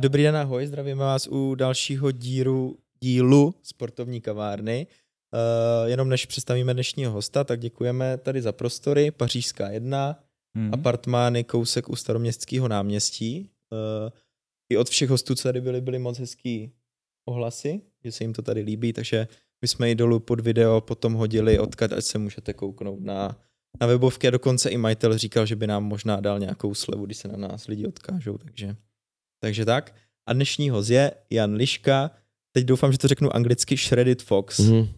Dobrý den, ahoj, zdravíme vás u dalšího díru, dílu sportovní kavárny. Uh, jenom než představíme dnešního hosta, tak děkujeme tady za prostory. Pařížská 1, hmm. apartmány kousek u staroměstského náměstí. Uh, I od všech hostů, co tady byli, byly moc hezký ohlasy, že se jim to tady líbí, takže my jsme i dolů pod video potom hodili odkud, ať se můžete kouknout na, na webovky a dokonce i majitel říkal, že by nám možná dal nějakou slevu, když se na nás lidi odkážou, takže, takže tak. A dnešní host je Jan Liška, teď doufám, že to řeknu anglicky, Shredded Fox. Mm-hmm.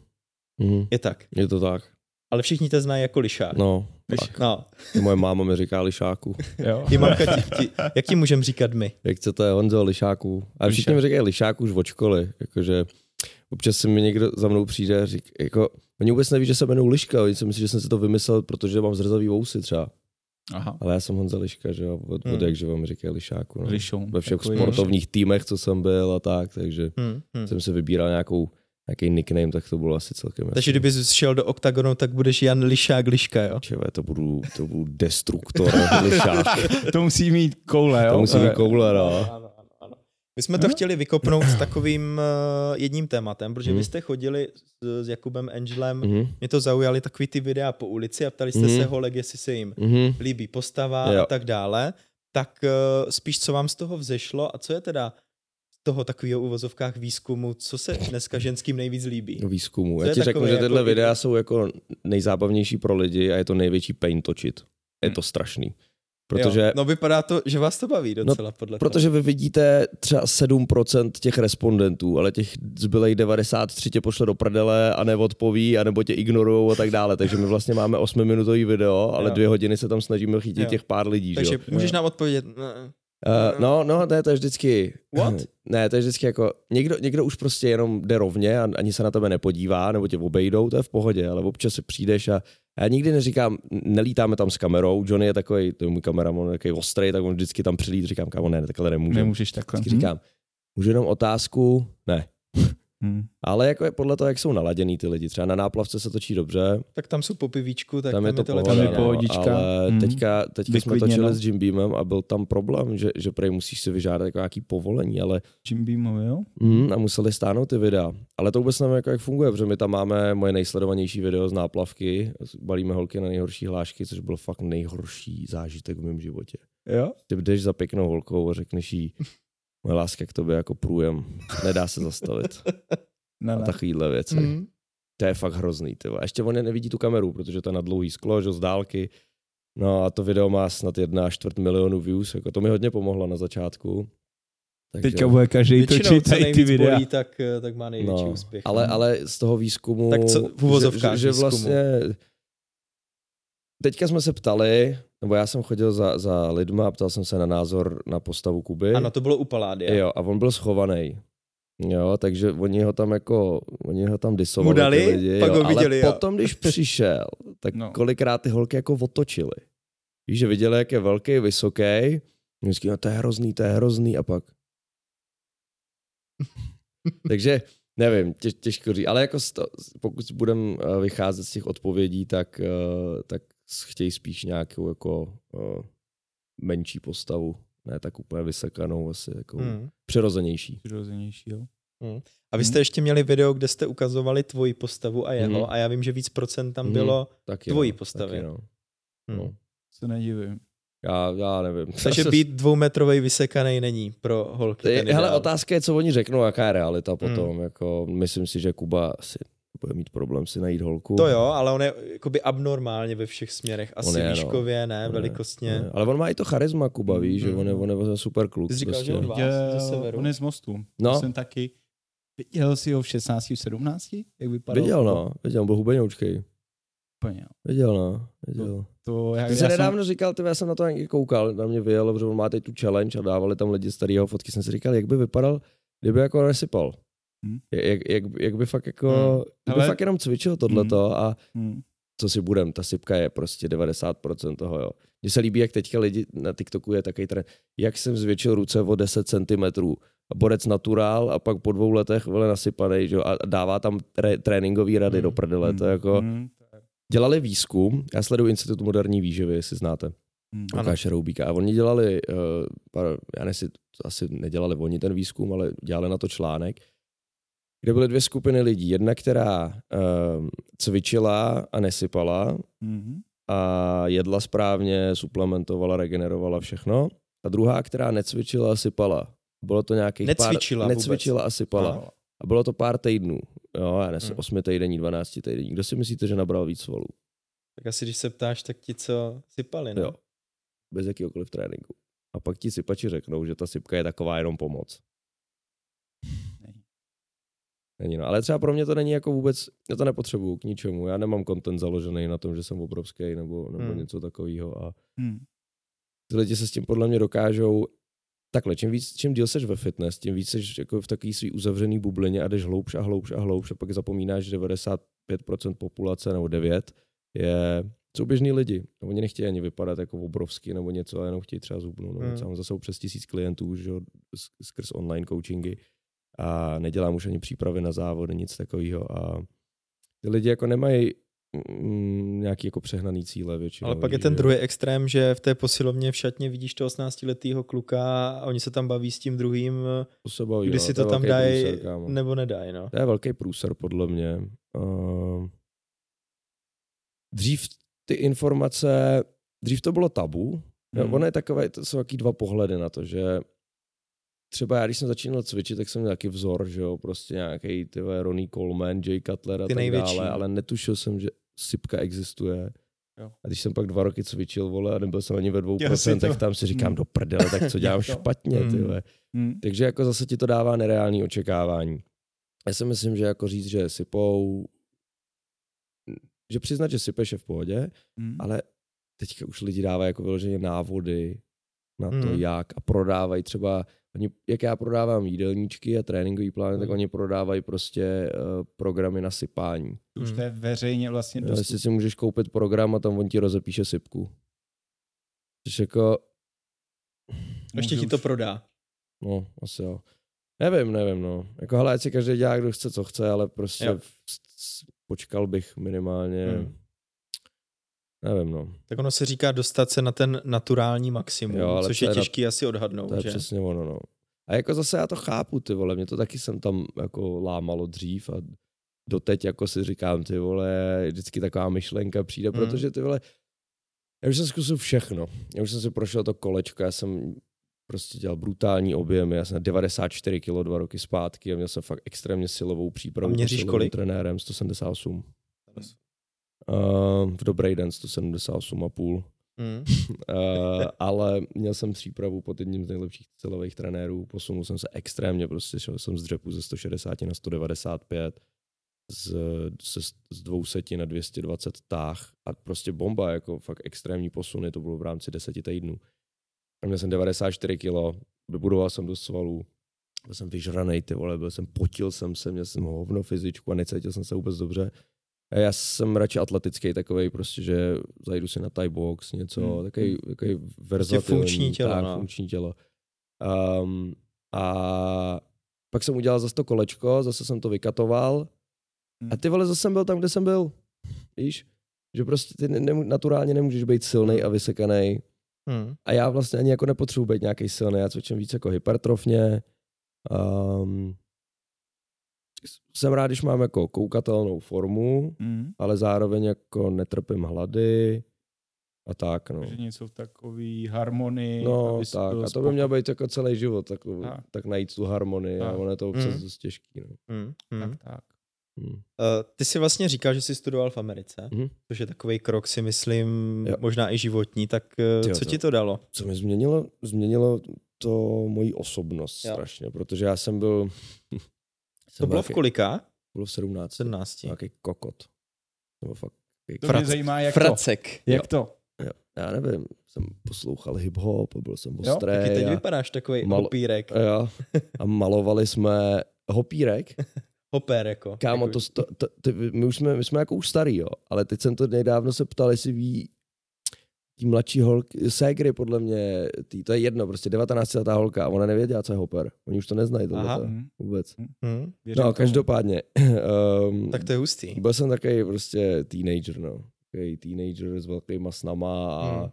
Mm-hmm. Je tak. Je to tak. Ale všichni to znají jako lišák. No, tak. no. Moje máma mi říká lišáku. jo. Je mamka ti, ti, jak ti můžeme říkat my? Jak chcete, Honzo, lišáku. A všichni mi říkají lišáku už od školy. Jakože občas se mi někdo za mnou přijde a říká, jako, oni vůbec neví, že se jmenuji Liška, oni si myslí, že jsem si to vymyslel, protože mám zrzavý vousy třeba. Aha. Ale já jsem Honza Liška, že jo, od, hmm. od jak, říkají Lišáku. No. Lišou. Ve všech sportovních je. týmech, co jsem byl a tak, takže hmm. Hmm. jsem si vybíral nějakou nějaký nickname, tak to bylo asi celkem Takže kdyby jsi šel do OKTAGONu, tak budeš Jan Lišák Liška, jo? Čeve, to budu, to budu destruktor Lišák. to musí mít koule, jo? To musí mít koule, no. My jsme to chtěli vykopnout s takovým uh, jedním tématem, protože mm. vy jste chodili s, s Jakubem Angelem, mm. mě to zaujaly takový ty videa po ulici a ptali jste mm. se holek, jestli se jim mm. líbí postava jo. a tak dále. Tak uh, spíš co vám z toho vzešlo a co je teda z toho takového uvozovkách výzkumu, co se dneska ženským nejvíc líbí? Výzkumu. Co Já ti řeknu, že tyhle jako videa jsou jako nejzábavnější pro lidi a je to největší pain točit. Je hmm. to strašný. Protože, jo, no vypadá to, že vás to baví docela no, podle Protože toho. vy vidíte třeba 7% těch respondentů, ale těch zbylej 93 tě pošle do prdele a neodpoví, anebo tě ignorujou a tak dále. Takže my vlastně máme 8-minutový video, ale jo. dvě hodiny se tam snažíme chytit jo. těch pár lidí. Takže že? můžeš nám odpovědět? Uh, no, no, ne, to je vždycky... What? Ne, to je vždycky jako... Někdo, někdo už prostě jenom jde rovně a ani se na tebe nepodívá, nebo tě obejdou, to je v pohodě, ale občas si přijdeš a já nikdy neříkám, nelítáme tam s kamerou, Johnny je takový, to je můj kameraman, takový ostrý, tak on vždycky tam přilít, říkám, kámo, ne, takhle nemůžu. Nemůžeš takhle. Vždycky říkám, můžu jenom otázku? Ne. Hmm. Ale jako je podle toho, jak jsou naladěný ty lidi. Třeba na náplavce se točí dobře. Tak tam jsou po pivíčku, tak tam, tam je to, to pohoda, no, pohodička. Ale hmm. teďka, teďka jsme točili no. s Jim Beamem a byl tam problém, že, že prej musíš si vyžádat jako nějaký povolení, ale... Jim Beamem, jo? Hmm, a museli stáhnout ty videa. Ale to vůbec nevím, jako, jak funguje, protože my tam máme moje nejsledovanější video z náplavky, balíme holky na nejhorší hlášky, což byl fakt nejhorší zážitek v mém životě. Jo? Ty jdeš za pěknou holkou a řekneš jí, moje láska k tobě jako průjem, nedá se zastavit. ne, ne. a takovýhle věci. Mm. To je fakt hrozný. A ještě on nevidí tu kameru, protože to je na dlouhý sklo, že z dálky. No a to video má snad jedna čtvrt milionu views, jako to mi hodně pomohlo na začátku. Takže... Teďka bude každý točit tady ty videa. Bolí, tak, eh, tak má největší no, úspěch. Ale, no. ale z toho výzkumu, tak co, v že, že, vlastně Teďka jsme se ptali, nebo já jsem chodil za, za lidma a ptal jsem se na názor na postavu Kuby. Ano, to bylo u Paládia. Jo, a on byl schovaný. Jo, takže oni ho tam jako, oni ho tam disovali. Mu dali, lidi, pak jo, ho viděli, ale jo. potom, když přišel, tak no. kolikrát ty holky jako otočily. Víš, že viděli, jak je velký, vysoký, vždycky, no to je hrozný, to je hrozný a pak. takže nevím, těž, těžko říct, ale jako sto, pokud budeme eh, vycházet z těch odpovědí, tak, uh, tak chtějí spíš nějakou jako uh, menší postavu ne tak úplně vysekanou, asi jako hmm. přirozenější. Přirozenější, jo. Hmm. A vy jste hmm. ještě měli video, kde jste ukazovali tvoji postavu a jeho hmm. a já vím, že víc procent tam hmm. bylo taky tvojí no, postavy. Taky no. Hmm. no. Se nedivím. Já, já nevím. Takže být dvoumetrový vysekaný není pro holky. Hele, otázka je, co oni řeknou, jaká je realita potom. Hmm. Jako, myslím si, že Kuba asi bude mít problém si najít holku. To jo, ale on je jakoby abnormálně ve všech směrech. Asi je, výškově, no. ne, on velikostně. Je, ale on má i to charisma, Kuba, víš, mm. že on je, on je super kluk. Ty jsi říkal, prostě. že on vás, je, ze severu. On je z mostu. No. To jsem taky. Viděl jsi ho v 16, 17? Jak vypadal? Viděl, no. Viděl, byl hubenoučkej. Úplně. Viděl, no. Viděl. To, to já, jsi nedávno jsem... říkal, ty, já jsem na to nějaký koukal, na mě vyjel, protože on má teď tu challenge a dávali tam lidi starého fotky. Jsem si říkal, jak by vypadal, kdyby jako nesypal. Hmm. Jak, jak, jak, by fakt jako, hmm. jak by fakt jenom cvičil tohleto hmm. a hmm. co si budem, ta sypka je prostě 90% toho, jo. Mně se líbí, jak teďka lidi na TikToku je takový trend, jak jsem zvětšil ruce o 10 cm, a borec naturál a pak po dvou letech vele nasypaný, že? a dává tam tré, tréninkový rady hmm. do prdele, to jako... Hmm. Dělali výzkum, já sleduju Institut moderní výživy, jestli znáte. Hmm. Lukáše Roubíka. A oni dělali, uh, já nesi, asi nedělali oni ten výzkum, ale dělali na to článek, kde byly dvě skupiny lidí. Jedna, která uh, cvičila a nesypala mm-hmm. a jedla správně, suplementovala, regenerovala všechno. A druhá, která necvičila a sypala. Bylo to nějakých necvičila pár... Necvičila a sypala. Aha. A bylo to pár týdnů. Jo, já nesem, hmm. 8 týdení, 12 týdení. Kdo si myslíte, že nabral víc svalů? Tak asi když se ptáš, tak ti co sypali, ne? Jo. Bez jakýkoliv tréninku. A pak ti sypači řeknou, že ta sypka je taková jenom pomoc. Není no, ale třeba pro mě to není jako vůbec, já to nepotřebuju k ničemu, já nemám content založený na tom, že jsem obrovský nebo, nebo hmm. něco takového a hmm. ty lidi se s tím podle mě dokážou takhle, čím víc, čím díl seš ve fitness, tím víc seš jako v takové svý uzavřený bublině a jdeš hloubš a hloubš a hloubš a pak zapomínáš, že 95% populace nebo 9 je jsou běžní lidi. A oni nechtějí ani vypadat jako obrovský nebo něco, ale jenom chtějí třeba zubnout. No, hmm. zase přes tisíc klientů že, skrz online coachingy a nedělám už ani přípravy na závody, nic takového. A ty lidi jako nemají mm, nějaký jako přehnaný cíle většinou. Ale pak je ten že... druhý extrém, že v té posilovně v šatně vidíš toho 18-letého kluka a oni se tam baví s tím druhým, to se baví, kdy no, si to, to tam dají nebo nedají. No. To je velký průser podle mě. Uh, dřív ty informace, dřív to bylo tabu, hmm. ono je takové, to jsou taky dva pohledy na to, že třeba já, když jsem začínal cvičit, tak jsem měl taky vzor, že jo, prostě nějaký ty Ronnie Coleman, Jay Cutler a ty tak největší. dále, ale netušil jsem, že sypka existuje. Jo. A když jsem pak dva roky cvičil, vole, a nebyl jsem ani ve dvou procentech, tam si říkám, hmm. do prdele, tak co dělám špatně, ty hmm. Takže jako zase ti to dává nereální očekávání. Já si myslím, že jako říct, že sypou, že přiznat, že sypeš je v pohodě, hmm. ale teďka už lidi dávají jako vyloženě návody na to, hmm. jak a prodávají třeba Oni, jak já prodávám jídelníčky a tréninkové plány, mm. tak hmm. oni prodávají prostě uh, programy na sypání. Už to je veřejně vlastně dost. Jestli si můžeš koupit program a tam on ti rozepíše sypku. Což jako... Ještě ti to prodá. No, asi jo. Nevím, nevím, no. Jako hele, si každý dělá, kdo chce, co chce, ale prostě jo. počkal bych minimálně. Hmm. Nevím, no. Tak ono se říká dostat se na ten naturální maximum, jo, což je, těžký na... asi odhadnout. To je že? přesně ono, no. A jako zase já to chápu, ty vole, mě to taky jsem tam jako lámalo dřív a doteď jako si říkám, ty vole, vždycky taková myšlenka přijde, mm. protože ty vole, já už jsem zkusil všechno. Já už jsem si prošel to kolečko, já jsem prostě dělal brutální objemy, já jsem na 94 kg dva roky zpátky a měl jsem fakt extrémně silovou přípravu. A měříš kolik? trenérem 178. Uh, v dobrý den 178,5. Mm. uh, ale měl jsem přípravu pod jedním z nejlepších celových trenérů, posunul jsem se extrémně, prostě šel jsem z dřepu ze 160 na 195, z, z, z 200 na 220 táh a prostě bomba, jako fakt extrémní posuny, to bylo v rámci deseti týdnů. A měl jsem 94 kg, vybudoval jsem do svalů, byl jsem vyžranej, ty vole, byl jsem, potil jsem se, měl jsem hovno fyzičku a necítil jsem se vůbec dobře. Já jsem radši atletický takový, prostě, že zajdu si na Thai box, něco, hmm. takový, hmm. takový prostě verzatilní. funkční tělo, tak, no. funkční tělo. Um, a pak jsem udělal zase to kolečko, zase jsem to vykatoval hmm. a ty vole zase jsem byl tam, kde jsem byl. Víš? Že prostě ty ne, ne, naturálně nemůžeš být silný a vysekaný. Hmm. A já vlastně ani jako nepotřebuji být nějaký silný, já cvičím víc jako hypertrofně. Um, jsem rád, když mám jako koukatelnou formu, mm. ale zároveň jako netrpím hlady a tak, no. Takže něco v takový harmonii. No, tak. A to by mělo být jako celý život, tak, tak. tak najít tu harmonii tak. a ono je to občas mm. dost těžký, no. Mm. Mm. Tak, tak. Hmm. Uh, ty si vlastně říkal, že jsi studoval v Americe, hmm. což je takový krok, si myslím, jo. možná i životní, tak uh, co to, ti to dalo? Co mi změnilo? Změnilo to moji osobnost jo. strašně, protože já jsem byl to bylo v kolika? Bylo v 17. 17. Nějaký kokot. Nebo fakt to Frac, mě zajímá, jak Fracek. to. Jak jo. to? Jo. Já nevím, jsem poslouchal hip-hop a byl jsem ostrý. Jo, taky teď a... vypadáš takový mal... hopírek. Jo. A malovali jsme hopírek. Hopér jako. Kámo, to, to, to, to, my už jsme, my jsme jako už starý, jo. Ale teď jsem to nedávno se ptal, jestli ví tí mladší holky, Segry podle mě, tý, to je jedno, prostě 19 letá holka a ona nevěděla, co je hopper. Oni už to neznají tohle mhm. vůbec. Mm. No, každopádně. Um, tak to je hustý. Byl jsem takový prostě teenager, no. Takový teenager s velkýma snama a mm.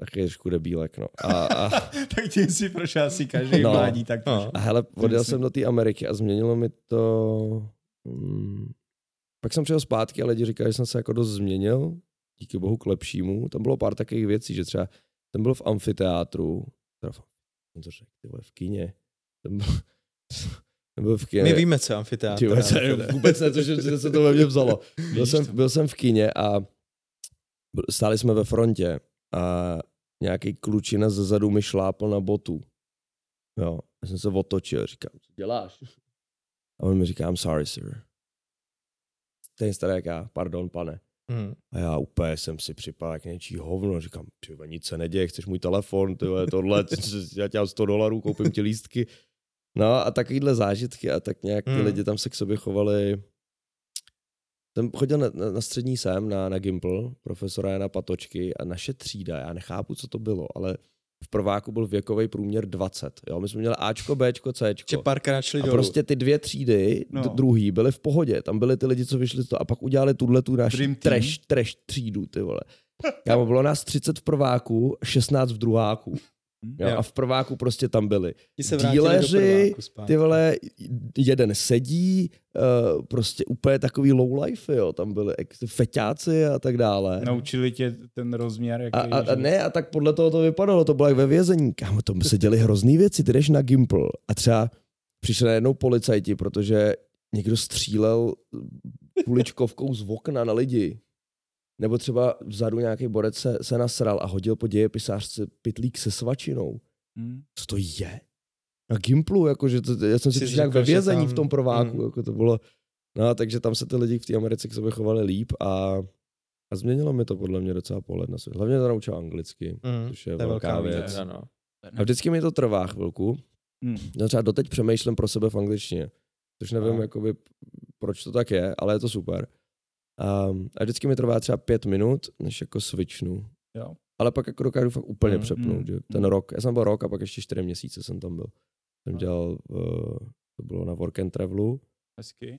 taky trošku debílek, no. A, a, tak tím si prošel asi každý no, mládí, tak no. A hele, odjel jsem do té Ameriky a změnilo mi to... Hmm, pak jsem přijel zpátky a lidi říkali, že jsem se jako dost změnil, díky bohu k lepšímu. Tam bylo pár takových věcí, že třeba ten byl v amfiteátru, teda v, to řekl, v kině. Ten byl, ten byl v kině. My víme, co je amfiteátr. Tyhle, vůbec ne, to, že se to ve mně vzalo. Byl jsem, byl jsem v kině a stáli jsme ve frontě a nějaký klučina ze zadu mi šlápl na botu. Jo, já jsem se otočil, říkám, co děláš? A on mi říká, I'm sorry, sir. Ten starý jak já, pardon, pane. Hmm. A já úplně jsem si připadal jak něčí hovno, říkám, tyhle, nic se neděje, chceš můj telefon, tyhle, tohle, já tě 100 dolarů, koupím ti lístky. No a takovýhle zážitky a tak nějak ty hmm. lidi tam se k sobě chovali. Jsem chodil na, na, na střední sem, na, na Gimple, profesora Jana Patočky a naše třída, já nechápu, co to bylo, ale v prváku byl věkový průměr 20. Jo? My jsme měli Ačko, Bčko, Cčko. Párkrát šli a dolů. prostě ty dvě třídy, no. druhý, byly v pohodě. Tam byli ty lidi, co vyšli z toho a pak udělali tuhle tu naši trash, trash třídu, ty vole. Já bylo nás 30 v prváku, 16 v druháku. Hm? Jo, a v prváku prostě tam byli díleři, ty vole, jeden sedí, uh, prostě úplně takový low life, jo, tam byli feťáci a tak dále. Naučili tě ten rozměr? Jaký a, a, a, ne, a tak podle toho to vypadalo, to bylo jak ve vězení. Kámo, to se děli hrozný věci, ty jdeš na Gimple a třeba přišli najednou policajti, protože někdo střílel kuličkovkou z okna na lidi. Nebo třeba vzadu nějaký borec se, se nasral a hodil po dějepisářce pitlík se svačinou. Hmm. Co to je? Na Gimplu, jakože to, já jsem si přišel nějak ve vězení tam... v tom prováku, hmm. jako to bylo. No, takže tam se ty lidi v té Americe k sobě chovali líp a, a změnilo mi to podle mě docela pohled na svět. Hlavně to naučil anglicky, mm, což je, je velká věc. věc. No. A vždycky mi to trvá chvilku. Mm. Já třeba doteď přemýšlím pro sebe v angličtině, což nevím, no. jakoby, proč to tak je, ale je to super. A, a vždycky mi trvá třeba pět minut, než jako switchnu. Jo. Ale pak jako dokážu fakt úplně mm, přepnout. Mm, že? Ten mm. rok, já jsem byl rok a pak ještě čtyři měsíce jsem tam byl. Jsem no. dělal, uh, to bylo na Work and Travelu. Hezky.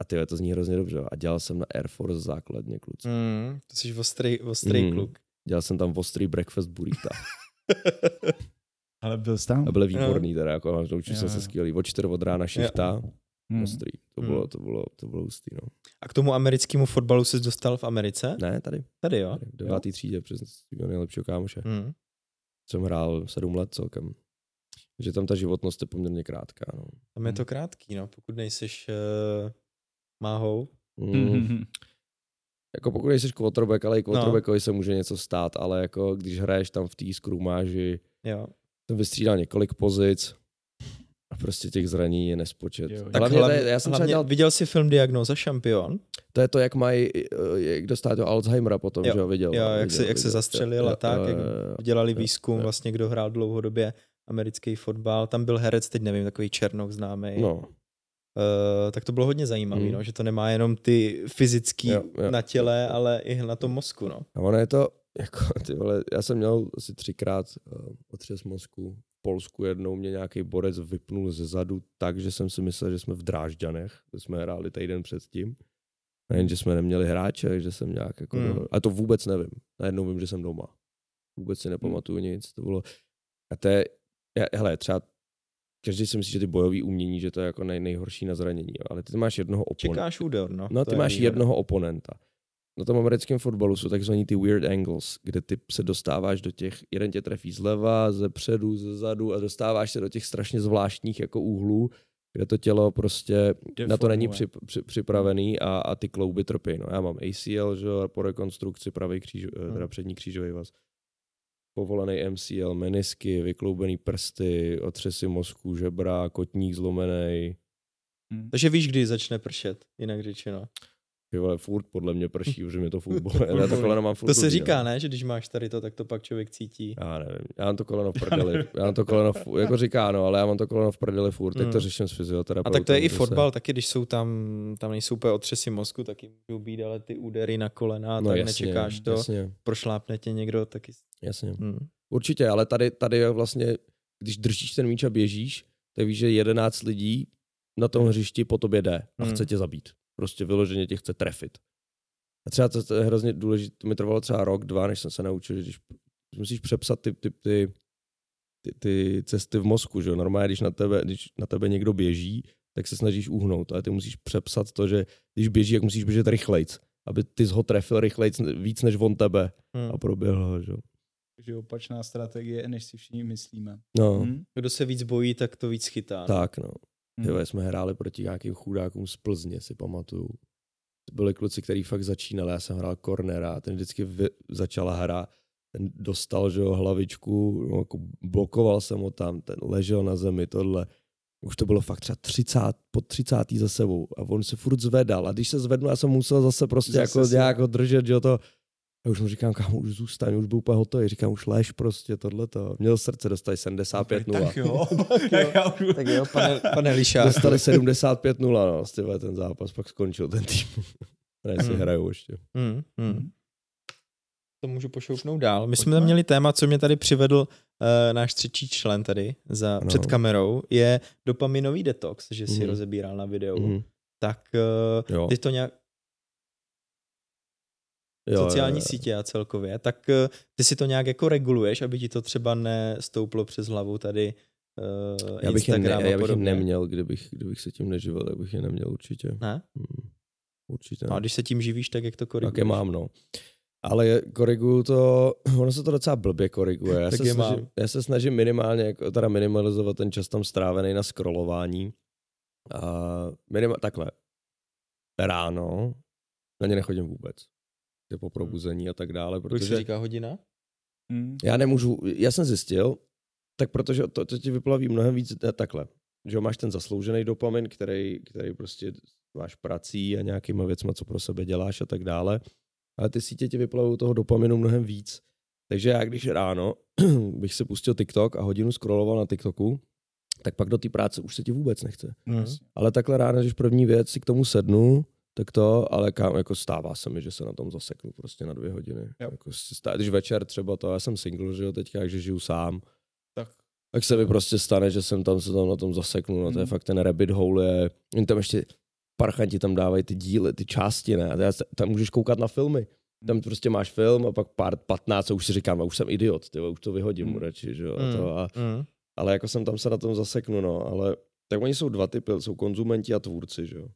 A ty to zní hrozně dobře. A dělal jsem na Air Force základně, kluci. Mm, to jsi ostrý, ostrý mm. kluk. Dělal jsem tam ostrý breakfast burrito. Ale byl jsi tam? A byl výborný teda, jako naučil jsem se skvělý. Od čtyř od rána šichta. Hmm. Ostrý. To hmm. bylo, to bylo, to bylo hustý, no. A k tomu americkému fotbalu jsi dostal v Americe? Ne, tady. Tady jo? Tady, v devátý jo. třídě přes svého nejlepšího kámoše. Hmm. Jsem hrál sedm let celkem. Že tam ta životnost je poměrně krátká, no. Tam je to krátký, no, pokud nejseš uh, máhou. Mm. jako pokud nejseš quarterback, ale i quarterbackovi no. se může něco stát, ale jako když hraješ tam v té skrumáži, jo. jsem vystřídal několik pozic, a prostě těch zraní je nespočet. Jo, tak hlavně, hlavně, já jsem hlavně, dělal... Viděl jsi film Diagnoza šampion? To je to, jak mají, jak dostat do Alzheimera potom, jo. že ho viděl. Jo, jak, viděl, se, jak viděl, se zastřelil jo, a tak, jo, jak jo, dělali výzkum, jo. vlastně kdo hrál dlouhodobě americký fotbal. Tam byl herec, teď nevím, takový Černok známý. No. Uh, tak to bylo hodně zajímavé, hmm. no, že to nemá jenom ty fyzický jo, jo. na těle, ale i na tom mozku. No. A ono je to, jako, ty vole, já jsem měl asi třikrát uh, otřes mozku Polsku jednou mě nějaký borec vypnul ze zadu tak, že jsem si myslel, že jsme v Drážďanech, kde jsme hráli týden předtím. A jen, že jsme neměli hráče, že jsem nějak jako... Hmm. Do... A to vůbec nevím. Najednou vím, že jsem doma. Vůbec si nepamatuju hmm. nic. To bylo... A to je... Hele, třeba každý si myslí, že ty bojové umění, že to je jako nej, nejhorší na zranění, ale ty máš jednoho oponenta. Čekáš úder, no. No, ty máš jednoho oponenta na tom americkém fotbalu jsou takzvaný ty weird angles, kde ty se dostáváš do těch, jeden tě trefí zleva, ze předu, ze zadu a dostáváš se do těch strašně zvláštních jako úhlů, kde to tělo prostě Deformuje. na to není při, při, připravený a, a ty klouby trpí. No, já mám ACL, že po rekonstrukci pravý kříž, eh, hmm. teda přední křížový vaz. Povolený MCL, menisky, vykloubený prsty, otřesy mozku, žebra, kotník zlomený. Hmm. Takže víš, kdy začne pršet, jinak řečeno. Ty vole, furt podle mě prší, že mě to furt bolí. Já to koleno mám furt To se říká, ne? Že když máš tady to, tak to pak člověk cítí. Já nevím. Já mám to koleno v prdeli. Já mám to koleno, v, jako říká, no, ale já mám to koleno v prdeli furt. Teď to hmm. řeším s fyzioterapeutem. A tak to je i fotbal, se... taky když jsou tam, tam nejsou úplně otřesy mozku, taky můžou být, ale ty údery na kolena, no, tak jasně, nečekáš to. Jasně. Prošlápne tě někdo taky. Jasně. Hmm. Určitě, ale tady, tady je vlastně, když držíš ten míč a běžíš, tak víš, že jedenáct lidí na tom hřišti po tobě jde a hmm. chce tě zabít prostě vyloženě tě chce trefit. A třeba to, to je hrozně důležité, to mi trvalo třeba rok, dva, než jsem se naučil, že když musíš přepsat ty, ty, ty, ty, ty cesty v mozku, že jo. Normálně, když na, tebe, když na tebe někdo běží, tak se snažíš uhnout, ale ty musíš přepsat to, že když běží, jak musíš běžet rychlejc, aby ty ho trefil rychlejc víc než on tebe hmm. a proběhl, že jo. Takže opačná strategie, než si všichni myslíme. No. Hmm? Kdo se víc bojí, tak to víc chytá. No? Tak, no. Hmm. Jo, jsme hráli proti nějakým chudákům z Plzně, si pamatuju. Byli kluci, kteří fakt začínali, já jsem hrál cornera, ten vždycky vy, začala hra, ten dostal, že jo, hlavičku, no, jako blokoval jsem ho tam, ten ležel na zemi, tohle. Už to bylo fakt třeba 30, po 30. za sebou a on se furt zvedal a když se zvedl, já jsem musel zase prostě zase jako nějak ho držet, že jo, to, a už mu říkám, kam už zůstaň, už byl úplně hotový. Říkám, už lež prostě tohleto. Měl srdce, dostali 75 0 Tak jo. tak jo, tak jo pane, pane Lišák. Dostali 75 0 no, stěle ten zápas, pak skončil ten tým. ne, si mm. hrajou ještě. Mm, mm. To můžu pošoupnout dál. My jsme tam měli téma, co mě tady přivedl uh, náš třetí člen tady za, no. před kamerou, je dopaminový detox, že si mm. rozebíral na videu. Mm. Tak uh, ty to nějak, jo, sociální jo, jo. sítě a celkově, tak uh, ty si to nějak jako reguluješ, aby ti to třeba nestouplo přes hlavu tady uh, já bych Instagram ne, Já bych je neměl, kdybych, kdybych se tím neživil, tak bych je neměl určitě. Ne? Hmm, určitě. No a když se tím živíš, tak jak to koriguješ? Tak je mám, no. Ale koriguju to, ono se to docela blbě koriguje. Já, se, snažím, mám. já se snažím minimálně, jako teda minimalizovat ten čas tam strávený na scrollování. A minima, takhle, ráno na ně nechodím vůbec po probuzení a tak dále. Protože se říká hodina? Hmm. Já nemůžu, já jsem zjistil, tak protože to, to ti vyplaví mnohem víc takhle, že máš ten zasloužený dopamin, který, který prostě máš prací a nějakýma věcma, co pro sebe děláš a tak dále, ale ty sítě ti vyplavují toho dopaminu mnohem víc. Takže já když ráno bych si pustil TikTok a hodinu scrolloval na TikToku, tak pak do té práce už se ti vůbec nechce. Mm. Ale takhle ráno, když první věc si k tomu sednu, tak to, ale kam, jako stává se mi, že se na tom zaseknu prostě na dvě hodiny. Jako stá, když večer třeba to, já jsem single, že jo, teďka, takže žiju sám, tak. tak se mi prostě stane, že jsem tam se tam na tom zaseknu, no to je hmm. fakt ten rabbit hole, je, oni tam ještě parchanti tam dávají ty díly, ty části, ne, a tam můžeš koukat na filmy. Tam prostě máš film a pak pár 15 a už si říkám, a už jsem idiot, tyjo, už to vyhodím mm. radši, že jo. Mm. To a, mm. Ale jako jsem tam se na tom zaseknu, no, ale tak oni jsou dva typy, jsou konzumenti a tvůrci, že jo.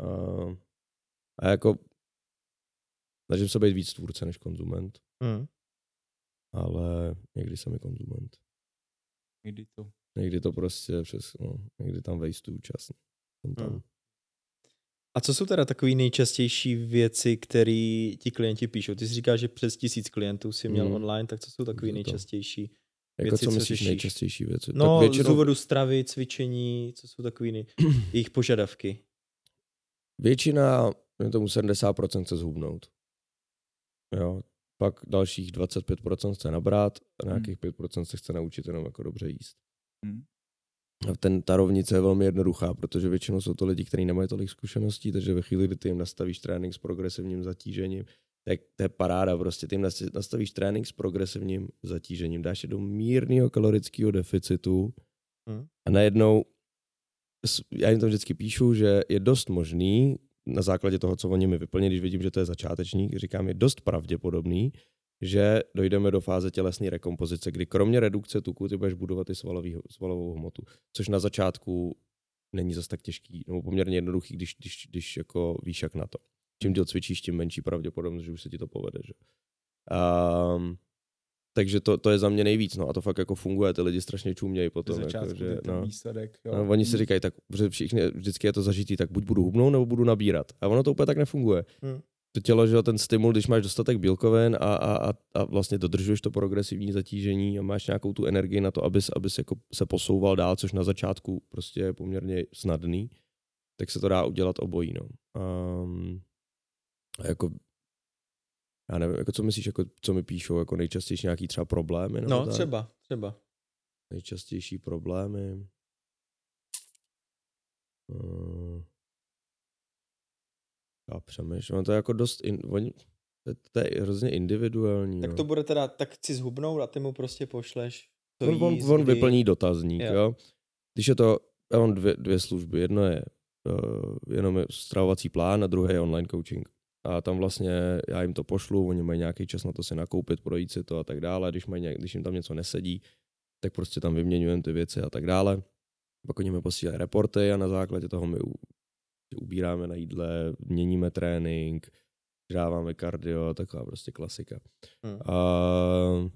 A, a jako snažím se být víc tvůrce než konzument. Mm. Ale někdy jsem i konzument. Někdy to. Někdy to prostě přes, no, někdy tam vejstuju čas. Jsem tam. Mm. A co jsou teda takové nejčastější věci, které ti klienti píšou? Ty jsi říkal, že přes tisíc klientů si měl mm. online, tak co jsou takové nejčastější jako věci, co myslíš co nejčastější věci? No, tak většinou... z důvodu stravy, cvičení, co jsou takové nej... jejich požadavky? Většina, tomu 70% chce zhubnout. Jo. Pak dalších 25% chce nabrat a nějakých hmm. 5% se chce naučit jenom jako dobře jíst. Hmm. A ten, ta rovnice je velmi jednoduchá, protože většinou jsou to lidi, kteří nemají tolik zkušeností, takže ve chvíli, kdy ty jim nastavíš trénink s progresivním zatížením, tak to je paráda, prostě ty jim nastavíš trénink s progresivním zatížením, dáš je do mírného kalorického deficitu hmm. a najednou já jim to vždycky píšu, že je dost možný, na základě toho, co oni mi vyplní, když vidím, že to je začátečník, říkám, je dost pravděpodobný, že dojdeme do fáze tělesné rekompozice, kdy kromě redukce tuku ty budeš budovat i svalový, svalovou hmotu, což na začátku není zas tak těžký, nebo poměrně jednoduchý, když, když, když jako víš jak na to. Čím díl cvičíš, tím menší pravděpodobnost, že už se ti to povede. Že? Um, takže to, to je za mě nejvíc, no a to fakt jako funguje, ty lidi strašně čumějí potom. Jako, že, no. výsledek, jo. No, oni si hmm. říkají, tak všichni, vždycky je to zažitý, tak buď budu hubnout, nebo budu nabírat. A ono to úplně tak nefunguje. Hmm. To tělo, že ten stimul, když máš dostatek bílkovin a, a, a, a vlastně dodržuješ to progresivní zatížení a máš nějakou tu energii na to, abys, abys jako se posouval dál, což na začátku prostě je poměrně snadný, tak se to dá udělat obojí. No. Um, a jako já nevím, jako co myslíš, jako, co mi píšou, jako nejčastější nějaký třeba problémy? No, tak? třeba, třeba. Nejčastější problémy. Uh, já přemýšlím, to je jako dost, in, oni, to, to je hrozně individuální. Tak no. to bude teda, tak chci zhubnout a ty mu prostě pošleš to on, on, on vyplní dotazník, jo. jo. Když je to, já mám dvě, dvě služby, jedno je uh, jenom je stravovací plán a druhé je online coaching. A tam vlastně já jim to pošlu, oni mají nějaký čas na to si nakoupit, projít si to a tak dále. Když, mají nějak, když jim tam něco nesedí, tak prostě tam vyměňujeme ty věci a tak dále. Pak oni mi posílají reporty a na základě toho my ubíráme na jídle, měníme trénink, dáváme kardio, taková prostě klasika. Hmm. A,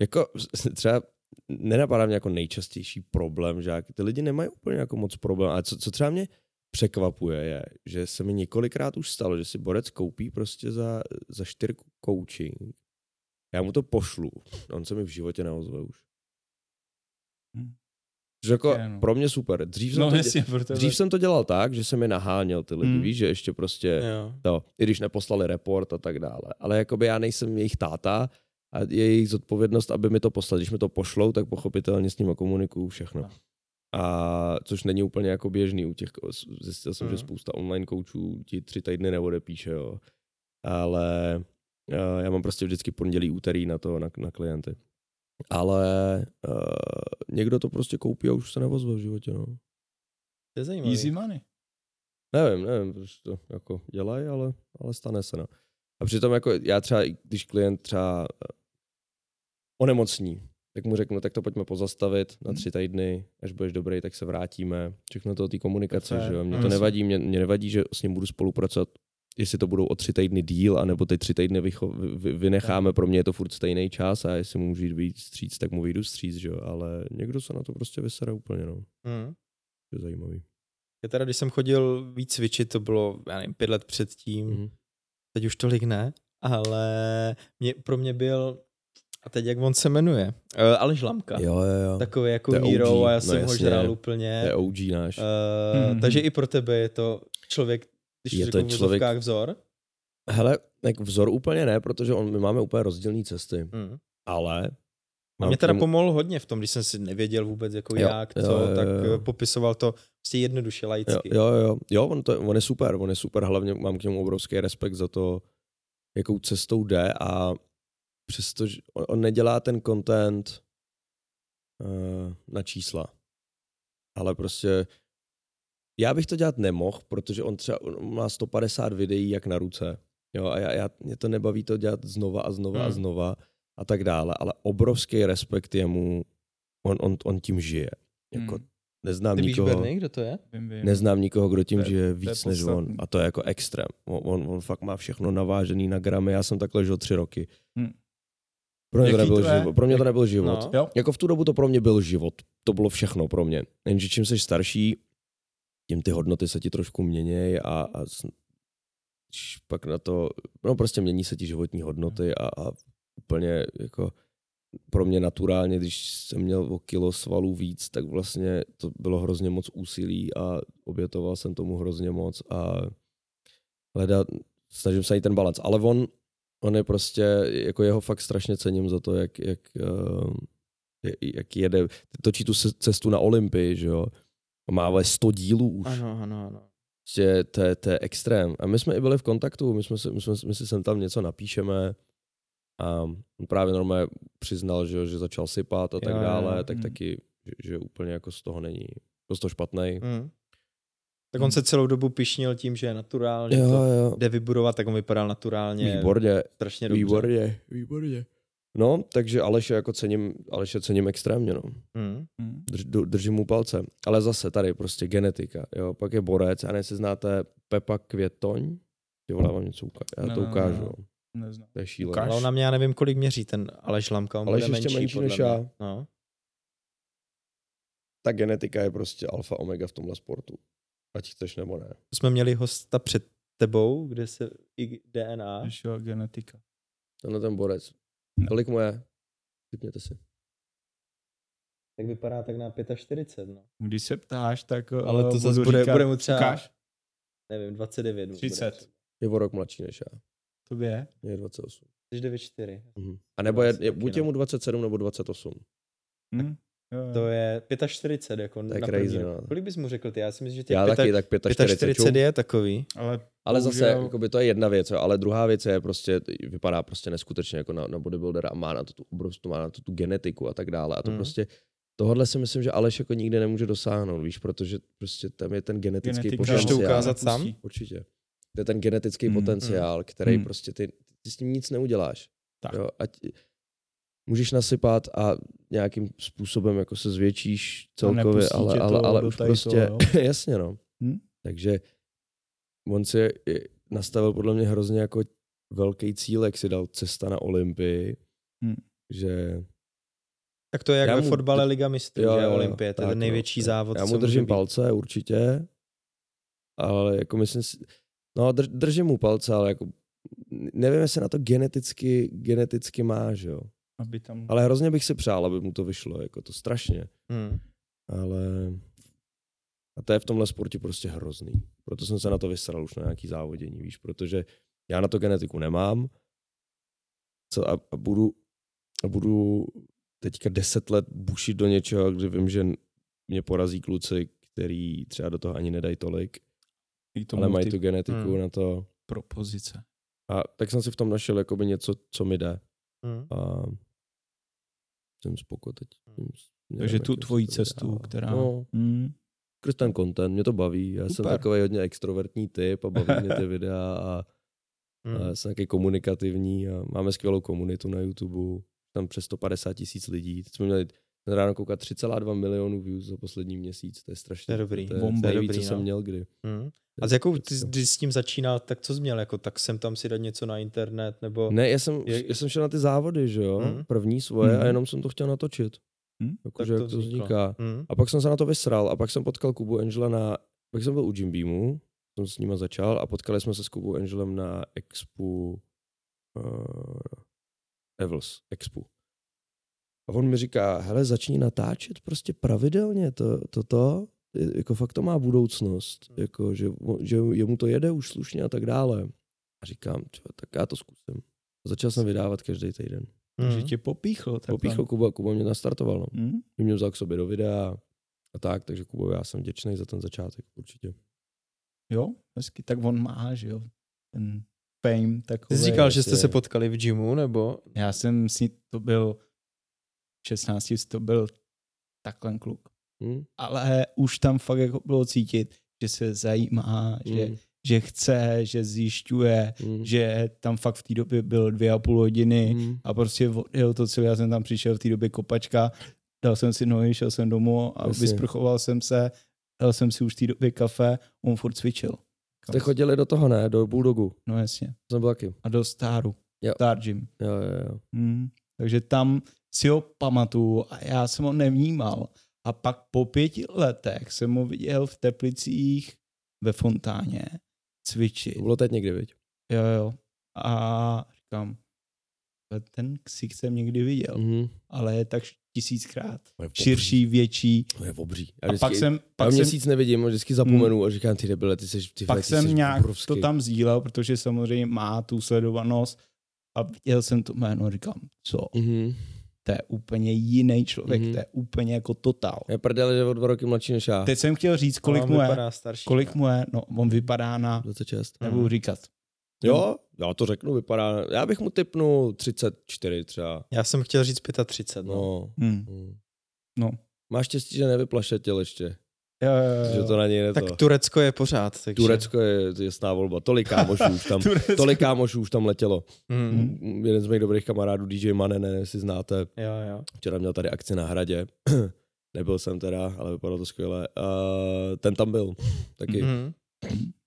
jako třeba nenapadá mě jako nejčastější problém, že ty lidi nemají úplně jako moc problém, ale co, co třeba mě překvapuje je, že se mi několikrát už stalo, že si borec koupí prostě za, za čtyřku coaching, já mu to pošlu, on se mi v životě neozve už. Hmm. Že jako no. pro mě super. Dřív, jsem, no, to, jasně, dě... dřív jsem to dělal tak, že jsem mi naháněl ty lidi, hmm. víš, že ještě prostě jo. to, i když neposlali report a tak dále. Ale jakoby já nejsem jejich táta a je jejich zodpovědnost, aby mi to poslali. Když mi to pošlou, tak pochopitelně s nimi komunikuju všechno. No. A což není úplně jako běžný u těch, zjistil jsem, mm. že hmm. spousta online koučů ti tři týdny neodepíše, jo. Ale já mám prostě vždycky pondělí, úterý na to, na, na klienty. Ale uh, někdo to prostě koupí a už se nevozve v životě, no. To je zajímavé. Easy money. Nevím, nevím, proč to jako dělají, ale, ale stane se, no. A přitom jako já třeba, když klient třeba onemocní, tak mu řeknu, tak to pojďme pozastavit na hmm. tři týdny, až budeš dobrý, tak se vrátíme. Všechno to té komunikace, že jo. Mně to nevadí, mě, mě nevadí, že s ním budu spolupracovat jestli to budou o tři týdny díl, anebo ty tři týdny vycho- vy- vynecháme, pro mě je to furt stejný čas a jestli mu můžu jít víc stříc, tak mu vyjdu stříc, že jo, ale někdo se na to prostě vysere úplně, no. Mm. Je zajímavý. Já teda, když jsem chodil víc cvičit, to bylo, já nevím, pět let předtím, mm. teď už tolik ne, ale mě, pro mě byl a teď jak on se jmenuje? Uh, Aleš Lamka. Jo, jo, jo. Takový jako hero OG, a já jsem no, ho žral úplně. To je OG náš. Uh, mm-hmm. Takže i pro tebe je to člověk, když je to člověk... vzor? Hele, tak vzor úplně ne, protože on, my máme úplně rozdílné cesty. Mm. Ale a mě teda pomohl hodně v tom, když jsem si nevěděl vůbec jako jo, jak, co, jo, jo, tak jo. popisoval to prostě jednoduše laicky. Jo, jo, jo, jo on, to, on je super, on je super, hlavně mám k němu obrovský respekt za to, jakou cestou jde a přestože on, on nedělá ten content uh, na čísla, ale prostě já bych to dělat nemohl, protože on třeba má 150 videí jak na ruce. Jo, a já, já, mě to nebaví to dělat znova a znova hmm. a znova a tak dále, ale obrovský respekt jemu, on, on, on tím žije. Jako, hmm. Neznám Ty nikoho, víš Berny, kdo to je? Vím, vím. Neznám nikoho, kdo tím to žije víc než on. A to je jako extrém. On, on, on fakt má všechno navážený na gramy. Já jsem takhle žil tři roky. Hmm. Pro mě, to nebyl život. pro mě to nebyl život. No. Jako v tu dobu to pro mě byl život. To bylo všechno pro mě. Jenže čím jsi starší, tím ty hodnoty se ti trošku měnějí a, a pak na to, no prostě mění se ti životní hodnoty a, a úplně jako pro mě naturálně, když jsem měl o kilo svalů víc, tak vlastně to bylo hrozně moc úsilí a obětoval jsem tomu hrozně moc a hledat, snažím se najít ten balans. Ale on, on je prostě, jako jeho fakt strašně cením za to, jak, jak, uh, jak jede, točí tu cestu na Olympii, že jo, má ale 100 dílů už. Ano, ano, ano. Prostě to, je, to je extrém. A my jsme i byli v kontaktu, my, jsme, my, jsme, my si sem tam něco napíšeme a on právě normálně přiznal, že, že začal sypat a tak jo, dále, jo, tak mm. taky, že, že úplně jako z toho není prostě špatný. Mm. Tak on se celou dobu pišnil tím, že je naturálně, jo, to jo. jde vybudovat, tak on vypadal naturálně. Výborně. Strašně dobře. Výborně, výborně. No, takže Aleše jako cením, Aleše cením extrémně, no. Mm. Drž, držím mu palce. Ale zase tady prostě genetika, jo. Pak je borec, a ne si znáte Pepa Květoň? Ty vole, vám něco ukážu. Já no, to ukážu. No, no. Neznám. To je šílené. Ale na mě já nevím, kolik měří ten Aleš Lamka. On Aleš ještě menší, menší než já. No. Ta genetika je prostě alfa omega v tomhle sportu. Ať chceš nebo ne. Jsme měli hosta před tebou, kde se i DNA. Ještě genetika. Tenhle ten borec No. Kolik mu je? Typněte si. Tak vypadá tak na 45, no. Když se ptáš, tak Ale to zase bude, říkat, bude mu třeba, ukáž? nevím, 29. 30. Je o rok mladší než já. To je? Je 28. Jsi 94. Mhm. A nebo je, je buď je mu 27 nebo 28. Hmm. Jo, To je 45, jako to je na crazy, no. Kolik bys mu řekl ty? Já si myslím, že ty Já pěta, taky, tak 45. 45 je takový. Ale, ale zase, jakoby, to je jedna věc, jo, ale druhá věc je prostě, vypadá prostě neskutečně jako na, na bodybuildera a má na to tu obrovskou, má na to tu genetiku a tak dále. A to hmm. prostě, tohle si myslím, že Aleš jako nikdy nemůže dosáhnout, víš, protože prostě tam je ten genetický Genetik, potenciál. Můžeš to ukázat sám? Určitě. To je ten genetický Mm, potenciál, který mm. prostě ty, ty s tím nic neuděláš. Tak. Jo, ať můžeš nasypat a nějakým způsobem jako se zvětšíš celkově, ale, ale, to ale do už prostě, toho, jasně no. Hm? Takže on si je- nastavil podle mě hrozně jako velký cíl, jak si dal cesta na Olympii, Hm. že Tak to je jak ve mu- fotbale Liga mistrů, Jo, že Olympie, to je ten no, největší tak. závod. Já mu držím palce určitě, ale jako myslím si, no drž, držím mu palce, ale jako nevím, jestli na to geneticky, geneticky má, že jo. Aby tam... Ale hrozně bych si přál, aby mu to vyšlo, jako to strašně. Hmm. Ale a to je v tomhle sportě prostě hrozný. Proto jsem se na to vysral už na nějaký závodění, víš, protože já na to genetiku nemám co, a, a budu, a budu teďka deset let bušit do něčeho, kdy vím, že mě porazí kluci, který třeba do toho ani nedají tolik, i to ale mají multi- tu genetiku Hmm. na to. propozice. A tak jsem si v tom našel jakoby něco, co mi jde. Hmm. A jsem spoko teď. tím směrem, Takže tu tvoji to cestu, vydává. která- No, Hmm. skrz ten content, mě to baví. Já jsem Super. takový hodně extrovertní typ a baví mě ty videa a, Hmm. a jsem taky komunikativní a máme skvělou komunitu na YouTube. Tam přes 150 tisíc lidí. Teď jsme měli ten ráno koukat 3,2 milionů views za poslední měsíc. To je strašně. To je dobrý. To je, Bomba. to je nejvíc, dobrý, co jsem no. měl kdy. Hmm. To A s jakou ty, když s tím začínal, tak co jsi měl? Jako, tak jsem tam si dát něco na internet, nebo... Ne, já jsem, Je- já jsem šel na ty závody, že jo? Mhm. První svoje a Mhm. jenom jsem to chtěl natočit. Mhm. Jakože jak to vzniká. Hmm. A pak jsem se na to vysral a pak jsem potkal Kubu Angela na, pak jsem byl u Jim Beamu, jsem s nima začal a potkali jsme se s Kubou Angelem na Expu uh, Evils Expu. A on mi říká, hele, začni natáčet prostě pravidelně, to, toto, je- jako fakt to má budoucnost, jako, že, že jemu to jede už slušně a tak dále. A říkám, čo, tak já to zkusím. A začal jsem vydávat každý týden. Takže Hmm. tě popíchl. takhle. Popíchl Kuba, Kuba mě nastartoval. No. Hmm? Mě vzal k sobě do videa a tak, takže Kubo, já jsem vděčný za ten začátek, určitě. Jo, hezky. Tak on má, že jo, ten fame Ty takový. jsi říkal, že jste jasně. se potkali v gymu, nebo... Já jsem si, to byl 16, to byl takhle kluk. Hm? Ale už tam fakt jako bylo cítit, že se zajímá, že, Hm, že chce, že zjišťuje, hm, že tam fakt v té době byl dvě a půl hodiny hm. a prostě odjel to celé, já jsem tam přišel v té době kopačka, dal jsem si nohy, šel jsem domů a Jasně. vysprchoval jsem se, dal jsem si už v té době kafe, on furt cvičil. Jste chodili do toho, ne? Do Bulldogu. No jasně. Jsem byl taky. A do Staru. Jo. Star Gym. Jo, jo, jo. Hmm. Takže tam si ho pamatuju a já jsem ho nevnímal. A pak po pěti letech jsem ho viděl v Teplicích ve Fontáně cvičit. To bylo teď někdy, viď? Jo, jo. A říkám, "Ale ten ksik jsem někdy viděl, Mhm. ale je tak tisíckrát je obří. širší, větší. To je obří. A pak jsem, já pak jsem, měsíc nevidím, a vždycky zapomenu a říkám, ty debile, ty jsi, ty, pak ty jsem nějak obrovský. to tam sdílel, protože samozřejmě má tu sledovanost a viděl jsem to jméno, říkám, co, Mhm. To je úplně jiný člověk, Mhm. to je úplně jako totál. Je prdele, že o dva roky mladší než já. Teď jsem chtěl říct, kolik mu je, starší. kolik mu je, no on vypadá na, 26. nebudu říkat, Jo, já to řeknu, vypadá, já bych mu typnul 34 třeba. Já jsem chtěl říct 35, no. No. hmm. Hmm. No. Máš štěstí, že nevyplašetil ještě. Jo, jo, jo, Že to na něj je Tak to. Turecko je pořád, takže... Turecko je jasná volba. Tolik kámošů už tam, tolik kámošů už tam letělo. Hmm. Hmm. Jeden z mých dobrých kamarádů, DJ Mane, ne, jestli znáte, Jo, jo. včera měl tady akci na hradě. Nebyl jsem teda, ale vypadalo to skvěle. Uh, ten tam byl, taky Mhm.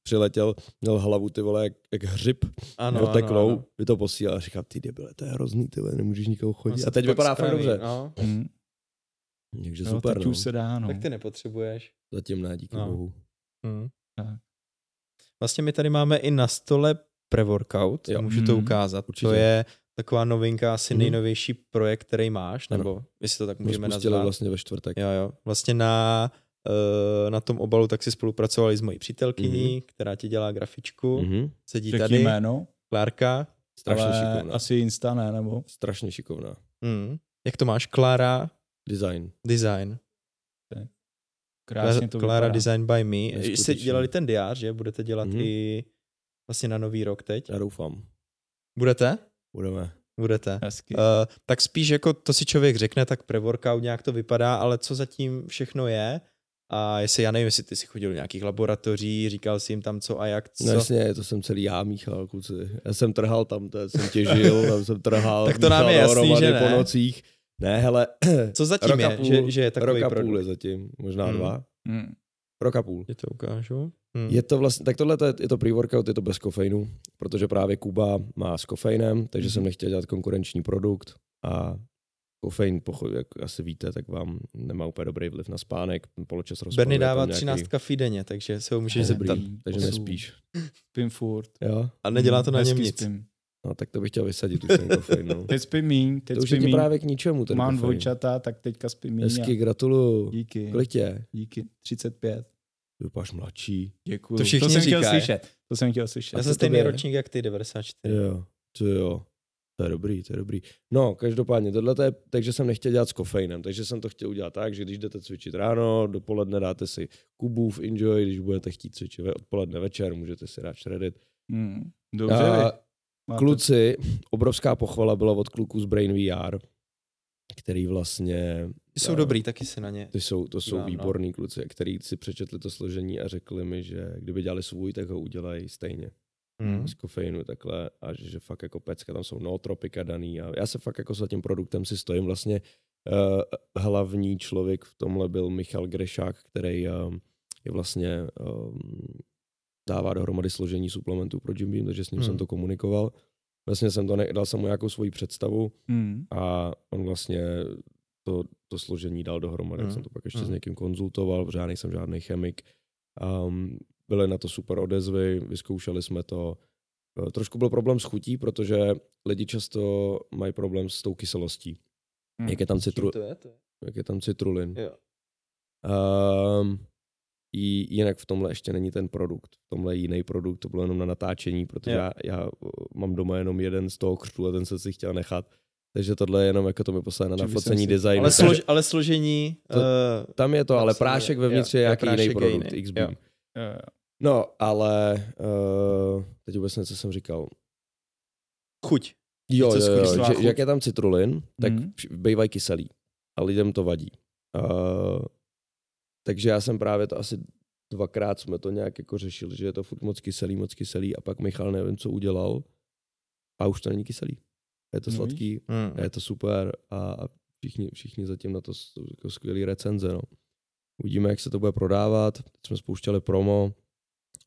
přiletěl, měl hlavu ty vole jak, jak hřib, Ano, no, ano, ano. mi to posílal a říkám, ty debile, to je hrozný, ty vole, nemůžeš nikoho chodit. se A teď vypadá fakt dobře. No. Hmm. Takže Jo, super, teď no. už se dá, no. Tak ty nepotřebuješ. Zatím ne, díky No. bohu. Hmm. Tak. Vlastně my tady máme i na stole pre-workout, Jo. můžu to Mhm. ukázat. Určitě. To je taková novinka, asi Mhm. nejnovější projekt, který máš, Ano. nebo jestli to tak můžeme nazvat. vlastně ve čtvrtek. Jo, jo. Vlastně na, uh, na tom obalu tak si spolupracovali s mojí přítelkyní, která ti dělá grafičku. Mhm. Sedí Řekni tady, jméno, Klárka. Strašně ale šikovná. asi Insta ne, nebo? Strašně šikovná. Hmm. Jak to máš? Klára Design. Design. Krásně to vypadá. Design by me. Jste dělali ten diář, že? Budete dělat Mhm. i vlastně na nový rok teď. Já doufám. Budete? Budeme. Budete. Hezky. Uh, tak spíš jako to si člověk řekne, tak pre-workout nějak to vypadá, ale co zatím všechno je, A jestli, já nevím, jestli ty jsi chodil do nějakých laboratoří, říkal jsi jim tam co a jak, co. No jasně, to jsem celý já míchal, kluci. Já jsem trhal tam, to jsem těžil, tam jsem trhal. tak to nám je jasný, že ne. po nocích. Ne, hele. Co zatím je, půl, že, že je takový Roka produkt? půl je zatím, možná hmm. dva. Hmm. Roka půl. Je to ukážu. Hmm. Je to vlastně, tak tohle je to pre-workout, je to bez kofeinu, protože právě Kuba má s kofeinem, takže hmm. jsem nechtěl dělat konkurenční produkt a kofein, jak asi víte, tak vám nemá úplně dobrý vliv na spánek, poločas rozpadu. Berny dává 13 nějaký... kafí denně, takže se ho můžeš zeptat. Takže nespíš. Spím furt. Jo? A nedělá to na něm nic. Spím. No tak to bych chtěl vysadit už ten kofein. No. Teď spím míň, teď to už spím je ti právě k ničemu ten Mám kofein. dvojčata, tak teďka spím míň. Hezky, a... gratuluju. Díky. Kolik tě? Díky, 35. Vypadáš mladší. Děkuju. To všichni to jsem říkají. chtěl slyšet. To jsem chtěl slyšet. Já jsem stejný ročník jak ty, 94. Jo, to jo. To je dobrý, to je dobrý. No, každopádně, tohle to je, takže jsem nechtěl dělat s kofeinem, takže jsem to chtěl udělat tak, že když jdete cvičit ráno, dopoledne dáte si Kubův Enjoy, když budete chtít cvičit odpoledne večer, můžete si dát shreddit. Hmm, dobře. A kluci, obrovská pochvala byla od kluků z Brain VR, který vlastně... Ty jsou a, dobrý, taky si na ně. Ty jsou, to jsou no, výborní no. kluci, který si přečetli to složení a řekli mi, že kdyby dělali svůj, tak ho udělají stejně mm. z kofeinu takhle a že, že fakt jako pecka, tam jsou nootropika daný a já se fakt jako za tím produktem si stojím. Vlastně uh, hlavní člověk v tomhle byl Michal Grešák, který uh, je vlastně um, dává dohromady složení suplementů pro Jim Beam, takže s ním mm. jsem to komunikoval. Vlastně jsem to ne, dal jsem mu nějakou svoji představu mm. a on vlastně to, to složení dal dohromady. Mm. jsem to pak ještě mm. s někým konzultoval, protože já nejsem žádný chemik. Um, byly na to super odezvy, vyzkoušeli jsme to. Eh, trošku byl problém s chutí, protože lidi často mají problém s tou kyselostí. Hmm. Jak je tam citru... To je, to je? Jak je tam citrulin. Jo. Um, jinak v tomhle ještě není ten produkt. V tomhle je jiný produkt, to bylo jenom na natáčení, protože já, já eh, mám doma jenom jeden z toho křtu a ten se si chtěl nechat. Takže tohle je jenom jako to mi poslali na nafocení designu. Ale, slož, ale složení... To, uh, tam je to, ale prášek vevnitř je, je nějaký jiný produkt, XB. No, ale uh, teď vůbec něco jsem říkal. Chuť. Jo, jo, jo, jo že, jak je tam citrulin, tak mm. bývají kyselý. A lidem to vadí. Uh, takže já jsem právě to asi dvakrát jsme to nějak jako řešili, že je to furt moc kyselý, moc kyselý a pak Michal nevím, co udělal a už to není kyselý. Je to sladký, mm. je to super a všichni, všichni zatím na to jako skvělý recenze. No. Uvidíme, jak se to bude prodávat. Teď jsme spouštěli promo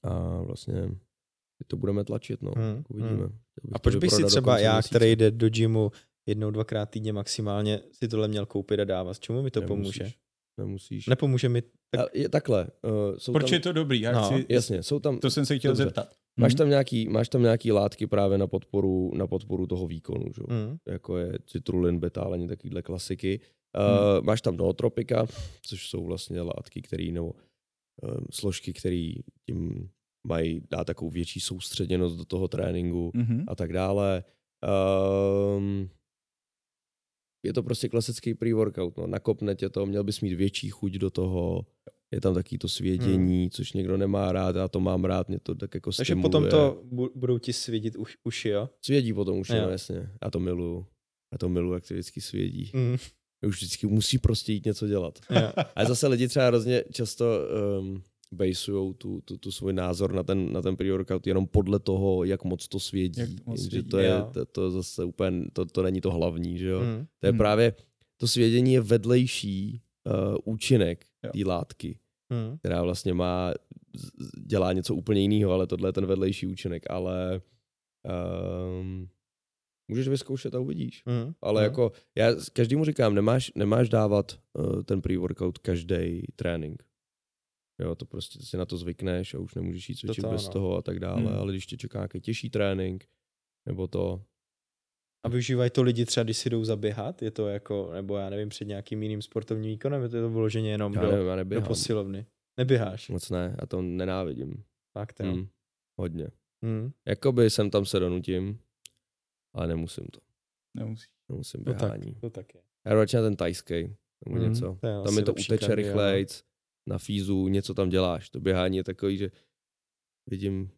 a vlastně to budeme tlačit, no. Hmm, Uvidíme. Hmm. A proč bych si třeba já, měsíce. který jde do gymu jednou, dvakrát týdně maximálně, si tohle měl koupit a dávat? Čemu mi to Nemusíš. pomůže? Nemusíš. Nepomůže mi. Tak... Je, takhle. Uh, jsou Proč tam... je to dobrý? Já no, chci... Jasně, jsou tam... To jsem se chtěl Dobře. zeptat. Máš tam, nějaký, máš tam nějaký látky právě na podporu, na podporu toho výkonu, že? Mm. jako je citrulin, betálení, takovýhle klasiky. Uh, mm. Máš tam nootropika, což jsou vlastně látky, které nebo um, složky, které tím mají dát takovou větší soustředěnost do toho tréninku mm-hmm. a tak dále. Um, je to prostě klasický pre-workout, no. nakopne tě to, měl bys mít větší chuť do toho, je tam taky to svědění, hmm. což někdo nemá rád, já to mám rád, mě to tak jako Takže stimuluje. potom to budou ti svědit už, uši, jo? Svědí potom uši, no, jasně. Já to miluju. Já to miluju, jak to vždycky svědí. Hmm. Už vždycky musí prostě jít něco dělat. Yeah. A zase lidi třeba hrozně často um, basujou tu, tu, tu svůj názor na ten, na ten pre-workout jenom podle toho, jak moc to svědí. Jak moc svědí. Že to je to, to zase úplně, to, to není to hlavní, že jo. Mm. To je mm. právě, to svědění je vedlejší uh, účinek té látky, mm. která vlastně má, dělá něco úplně jiného, ale tohle je ten vedlejší účinek, ale um, můžeš vyzkoušet a uvidíš. Mm. Ale mm. jako, já každému říkám, nemáš, nemáš dávat uh, ten pre-workout každý trénink. Jo, to prostě si na to zvykneš a už nemůžeš jít cvičit to bez no. toho a tak dále, hmm. ale když tě čeká nějaký těžší trénink, nebo to... A využívají to lidi třeba, když si jdou zaběhat? Je to jako, nebo já nevím, před nějakým jiným sportovním výkonem, je to vyloženě jenom já do, nevím, do posilovny? Neběháš? Moc ne, já to nenávidím. Fakt, jo. Hmm. Hodně. Hmm. Jakoby jsem tam se donutím, ale nemusím to. Nemusíš. Nemusím běhání. To tak, to tak je. Já radši na ten tajský, nebo hmm. něco. Tam mi to uteče rychlejc na fízu něco tam děláš. To běhání je takový, že vidím,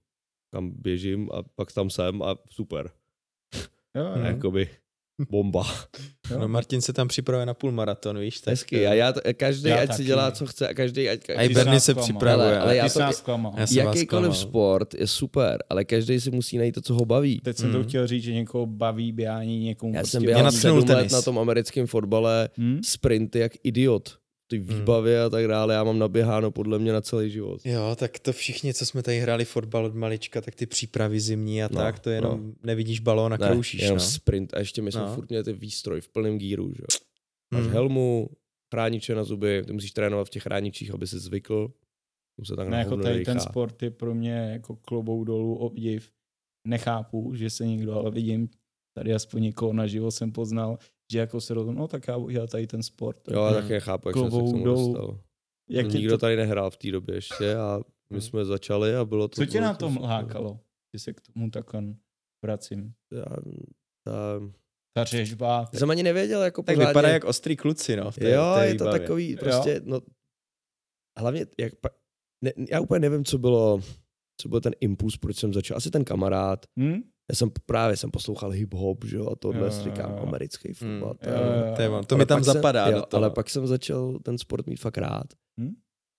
kam běžím a pak tam jsem a super. Jo, jo. Jakoby bomba. No Martin se tam připravuje na půl maraton, víš? Tak, Hezky. A já to, každý, Já ať taky. si dělá, co chce. A každý, ať, A i jsi se připravuje. Ale- ale já to-. Já jakýkoliv sport je super, ale každý si musí najít to, co ho baví. Teď jsem Mm. to chtěl říct, že někoho baví běhání, někomu Já prostě jsem běhal sedm let tenis. na tom americkém fotbale, Hm? sprinty jak idiot. Ty Hmm. výbavy a tak dále, já mám naběháno podle mě na celý život. Jo, tak to všichni, co jsme tady hráli fotbal od malička, tak ty přípravy zimní a No, tak, to jenom nevidíš balón a Ne, kroušíš, jenom no. sprint a ještě my jsme No. furt měli ty výstroj v plném gíru, že jo. Máš Hmm. helmu, chrániče na zuby, ty musíš trénovat v těch chráničích, aby si zvykl. Tomu se tak Ne, na jako tady ten sport je pro mě jako klobouk dolů obdiv. Nechápu, že se někdo, ale vidím tady aspoň někoho naživo jsem poznal, že jako se rozhodl, no tak já budu dělat tady ten sport. Jo, já Hmm. taky nechápu, jak jsem se k tomu dostal. Jak tě Nikdo to, tady nehrál v té době ještě a my Hmm. jsme začali a bylo to... co tě na to tom super. lákalo? Že se k tomu takhle vracím. Já, ta, Ta řežba, já jsem ani nevěděl, jako Tak pořádně. vypadá jak ostrý kluci, no. v té- jo, té je to výbavě. takový Jo. prostě, no, hlavně, jak pa, ne, já úplně nevím, co bylo, co byl ten impuls, proč jsem začal. Asi ten kamarád. hm? Já jsem právě jsem poslouchal hip-hop, že jo, a tohle Jo, si říkám, jo, americký fotbal. Hmm, to jo, jo, To, jo. mi tam pak jsem- zapadá jo, do toho. Ale pak jsem začal ten sport mít fakt rád. Hm?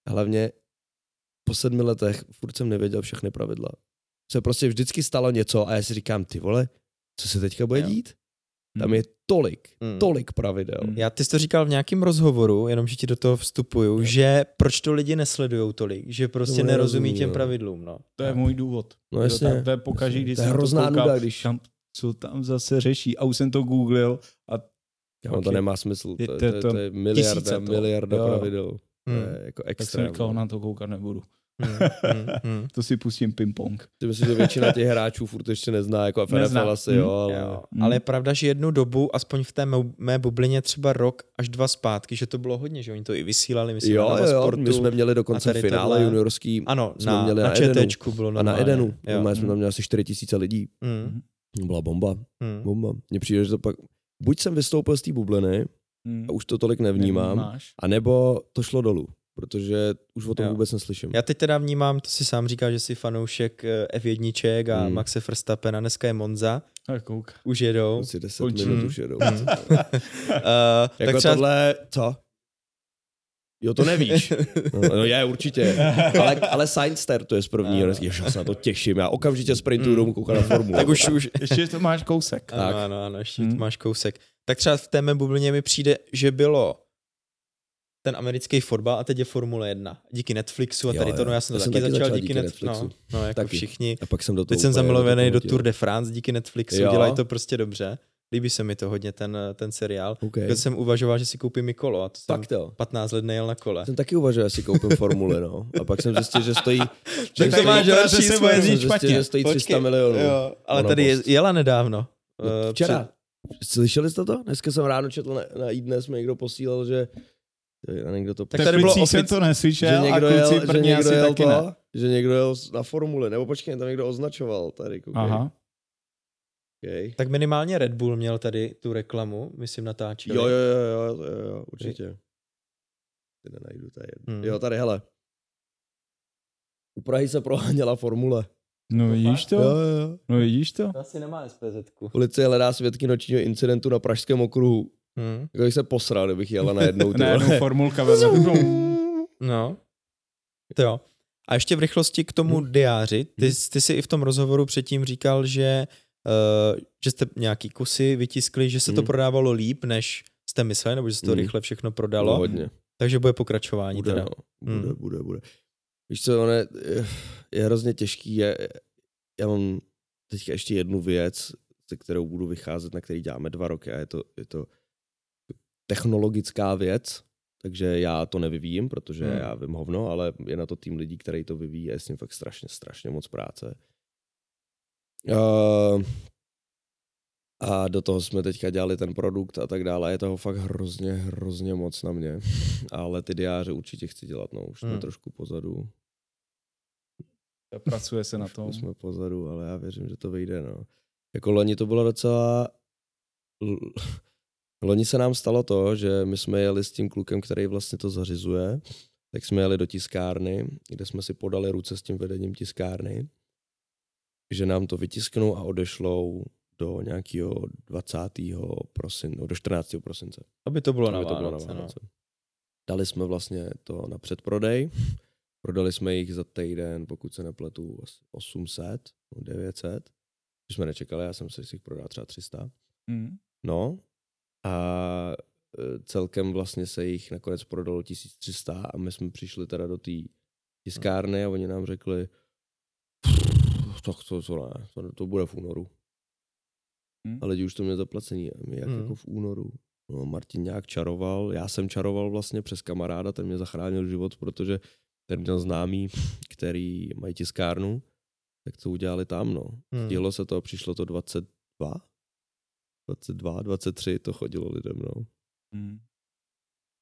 Hlavně po sedmi letech furt jsem nevěděl všechny pravidla. Se prostě vždycky stalo něco a já si říkám, ty vole, co se teďka bude Jo. dít? Tam Hm. je tolik, Hmm. tolik pravidel. Hmm. Já ty jsi to říkal v nějakém rozhovoru, jenom že ti do toho vstupuju, že proč to lidi nesledují tolik, že prostě nerozumí těm no. pravidlům, no. To je můj důvod. No Jo, jasně. tak To je pokaždý, když to je jsem hrozná to koukal, nuda, když tam, co tam zase řeší. A už jsem to googlil a Kámo, to Ok. nemá smysl. Je To, to- to, to, to je miliarda, to. miliarda Jo. pravidel. To Hmm. je jako tak jsem extrém. říkal, no. na to koukat nebudu. Hmm, hmm, hmm. To si pustím ping-pong. Ty myslím, že většina těch hráčů furt ještě nezná, jako FNFL Nezná. asi, Hmm. jo, ale... Jo, Hmm. ale je pravda, že jednu dobu, aspoň v té mé bublině třeba rok až dva zpátky, že to bylo hodně, že oni to i vysílali, myslím, Jo, na jo, sportu. my jsme měli dokonce a tady finále tohle. juniorský Ano, jsme na, měli na, na. ČTčku bylo a na normálně. Edenu. Jo. Normálně jsme tam měli asi 4 tisíce lidí. Hmm, To byla bomba, hmm. bomba. Mně přijde, že to pak... Buď jsem vystoupil z té bubliny Hmm. a už to tolik nevnímám, Nevnímáš. anebo to šlo dolů, protože už o tom Jo. vůbec neslyším. Já teď teda vnímám, to si sám říkal, že jsi fanoušek eh, F1 a Hmm. Maxe Verstappena, dneska je Monza, Tak kouk. už jedou. Asi 10 Končí. minut už jedou. Uh, Jako tak třeba... tohle, co? Jo, to nevíš. No, no je, určitě. Ale, ale Science startuje z prvního. No. Ježiš, já se na to těším. Já okamžitě sprintuju Mm. domů koukat na formu. tak už, už, Ještě to máš kousek. Ano, Tak. ano, ano, ještě Hmm. hmm. máš kousek. Tak třeba v té mé bublině mi přijde, že bylo ten americký fotbal a teď je Formule 1. Díky Netflixu a Jo, tady to, no já jsem to Já jsem taky taky začal začal díky, díky Netflixu. No, no jako Taky. všichni. A pak jsem do toho Teď jsem zamilovaný do. Tour de France díky Netflixu, Jo. dělají to prostě dobře. Líbí se mi to hodně, ten, ten seriál. Okay. Okay. jsem uvažoval, že si koupím i kolo a to jsem Fakt to. 15 let nejel na kole. Jsem taky uvažoval, že si koupím formule, no. A pak jsem zjistil, že stojí... že Tak to máš operace další se svoje zjistil, že stojí 300 milionů. Jo, ale tady post. jela nedávno. No, Eh, Včera. Slyšeli jste to? Dneska jsem ráno četl na, na iDnes, mi někdo posílal, že a někdo to Tak tady bylo ofic- to neslyšel že a někdo kluci jel, že někdo asi jel taky to, ne. že někdo jel na formuli, nebo počkej, tam někdo označoval tady, koukej. Aha. Okay. Tak minimálně Red Bull měl tady tu reklamu, myslím natáčeli. Jo, jo, jo, jo, jo, jo, určitě. Ty nenajdu, jedno. Hmm. Jo, tady, hele. U Prahy se proháněla formule. No vidíš to? Jo, jo, jo. No vidíš to? To asi nemá SPZ. Policie hledá svědky nočního incidentu na pražském okruhu. Hmm. Jako bych se posral, kdybych jela najednou. Najednou vole. formulka vedle. No. To jo. A ještě v rychlosti k tomu diáři. Ty, ty jsi i v tom rozhovoru předtím říkal, že, uh, že jste nějaký kusy vytiskli, že se to Hmm. prodávalo líp, než jste mysleli, nebo že se to Hmm. rychle všechno No, prodalo. hodně. Takže bude pokračování Bude, teda. no. bude, Hmm. bude, bude. Víš co, ono je, je hrozně těžký. Je, já mám teďka ještě jednu věc, se kterou budu vycházet, na který děláme dva roky a je to, je to technologická věc, takže já to nevyvíjím, protože Hmm. já vím hovno, ale je na to tým lidí, který to vyvíjí a je s ním fakt strašně, strašně moc práce. Uh, a do toho jsme teďka dělali ten produkt a tak dále. Je toho fakt hrozně, hrozně moc na mě. Ale ty diáře určitě chci dělat, no. Už jsme Hmm. trošku pozadu. Pracuje se na Už tom. jsme pozadu, ale já věřím, že to vyjde, no. Jako loni to bylo docela... Loni se nám stalo to, že my jsme jeli s tím klukem, který vlastně to zařizuje, tak jsme jeli do tiskárny, kde jsme si podali ruce s tím vedením tiskárny, že nám to vytisknou a odešlou do nějakého 20. prosince, do 14. prosince. Aby to bylo, Aby na, to Vánoce, bylo na no. Vánoce. Dali jsme vlastně to na předprodej. Prodali jsme jich za týden, pokud se nepletu, asi 800, 900. Když jsme nečekali, já jsem si jich prodal třeba 300. Mm. No a e, celkem vlastně se jich nakonec prodalo 1300 a my jsme přišli teda do té tiskárny a oni nám řekli, tak to, to ne, to, to bude v únoru. Hmm. A lidi už to měli zaplacení. A my jak Hmm. jako v únoru. No, Martin nějak čaroval, já jsem čaroval vlastně přes kamaráda, ten mě zachránil život, protože ten měl známý, který mají tiskárnu, tak to udělali tam, no. Hmm. Stihlo se to a přišlo to 22, 22, 23, to chodilo lidem, no. Mm.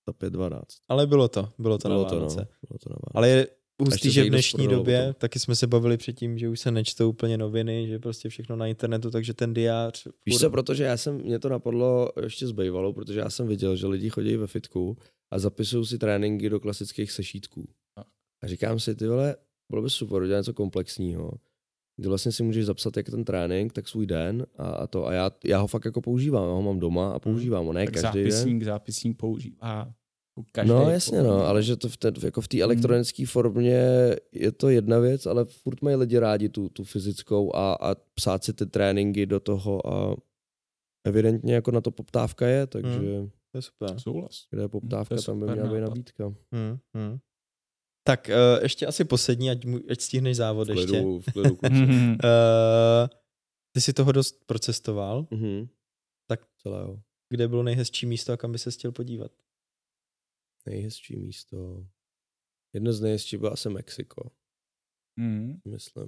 Za 5, 12. Ale bylo to, bylo to Bylo na to, no. Vánoce. Bylo to na Vánoce. Ale je hustý, se že v dnešní době, taky jsme se bavili předtím, že už se nečtou úplně noviny, že prostě všechno na internetu, takže ten diář... Víš furt- co, protože já jsem, mě to napadlo ještě zbývalo, protože já jsem viděl, že lidi chodí ve fitku a zapisují si tréninky do klasických sešítků. A. A říkám si, ty vole, bylo by super udělat něco komplexního, kdy vlastně si můžeš zapsat jak ten trénink, tak svůj den a, a to. A já, já ho fakt jako používám, já ho mám doma a používám ho, ne Tak každý den. zápisník, zápisník používá každý. No jasně, no, ale že to v, té, jako v té elektronické formě je to jedna věc, ale furt mají lidi rádi tu, tu fyzickou a, a psát si ty tréninky do toho a evidentně jako na to poptávka je, takže To je super. Souhlas. kde je poptávka, je tam by měla být nabídka. Hmm, hmm. Tak uh, ještě asi poslední, ať, mu- ať stihneš závod V ještě. v klidu. Uh, ty si toho dost procestoval. Mhm. Tak- celého. Kde bylo nejhezčí místo a kam by se chtěl podívat? Nejhezčí místo. Jedno z nejhezčích bylo asi Mexiko, mm. myslím.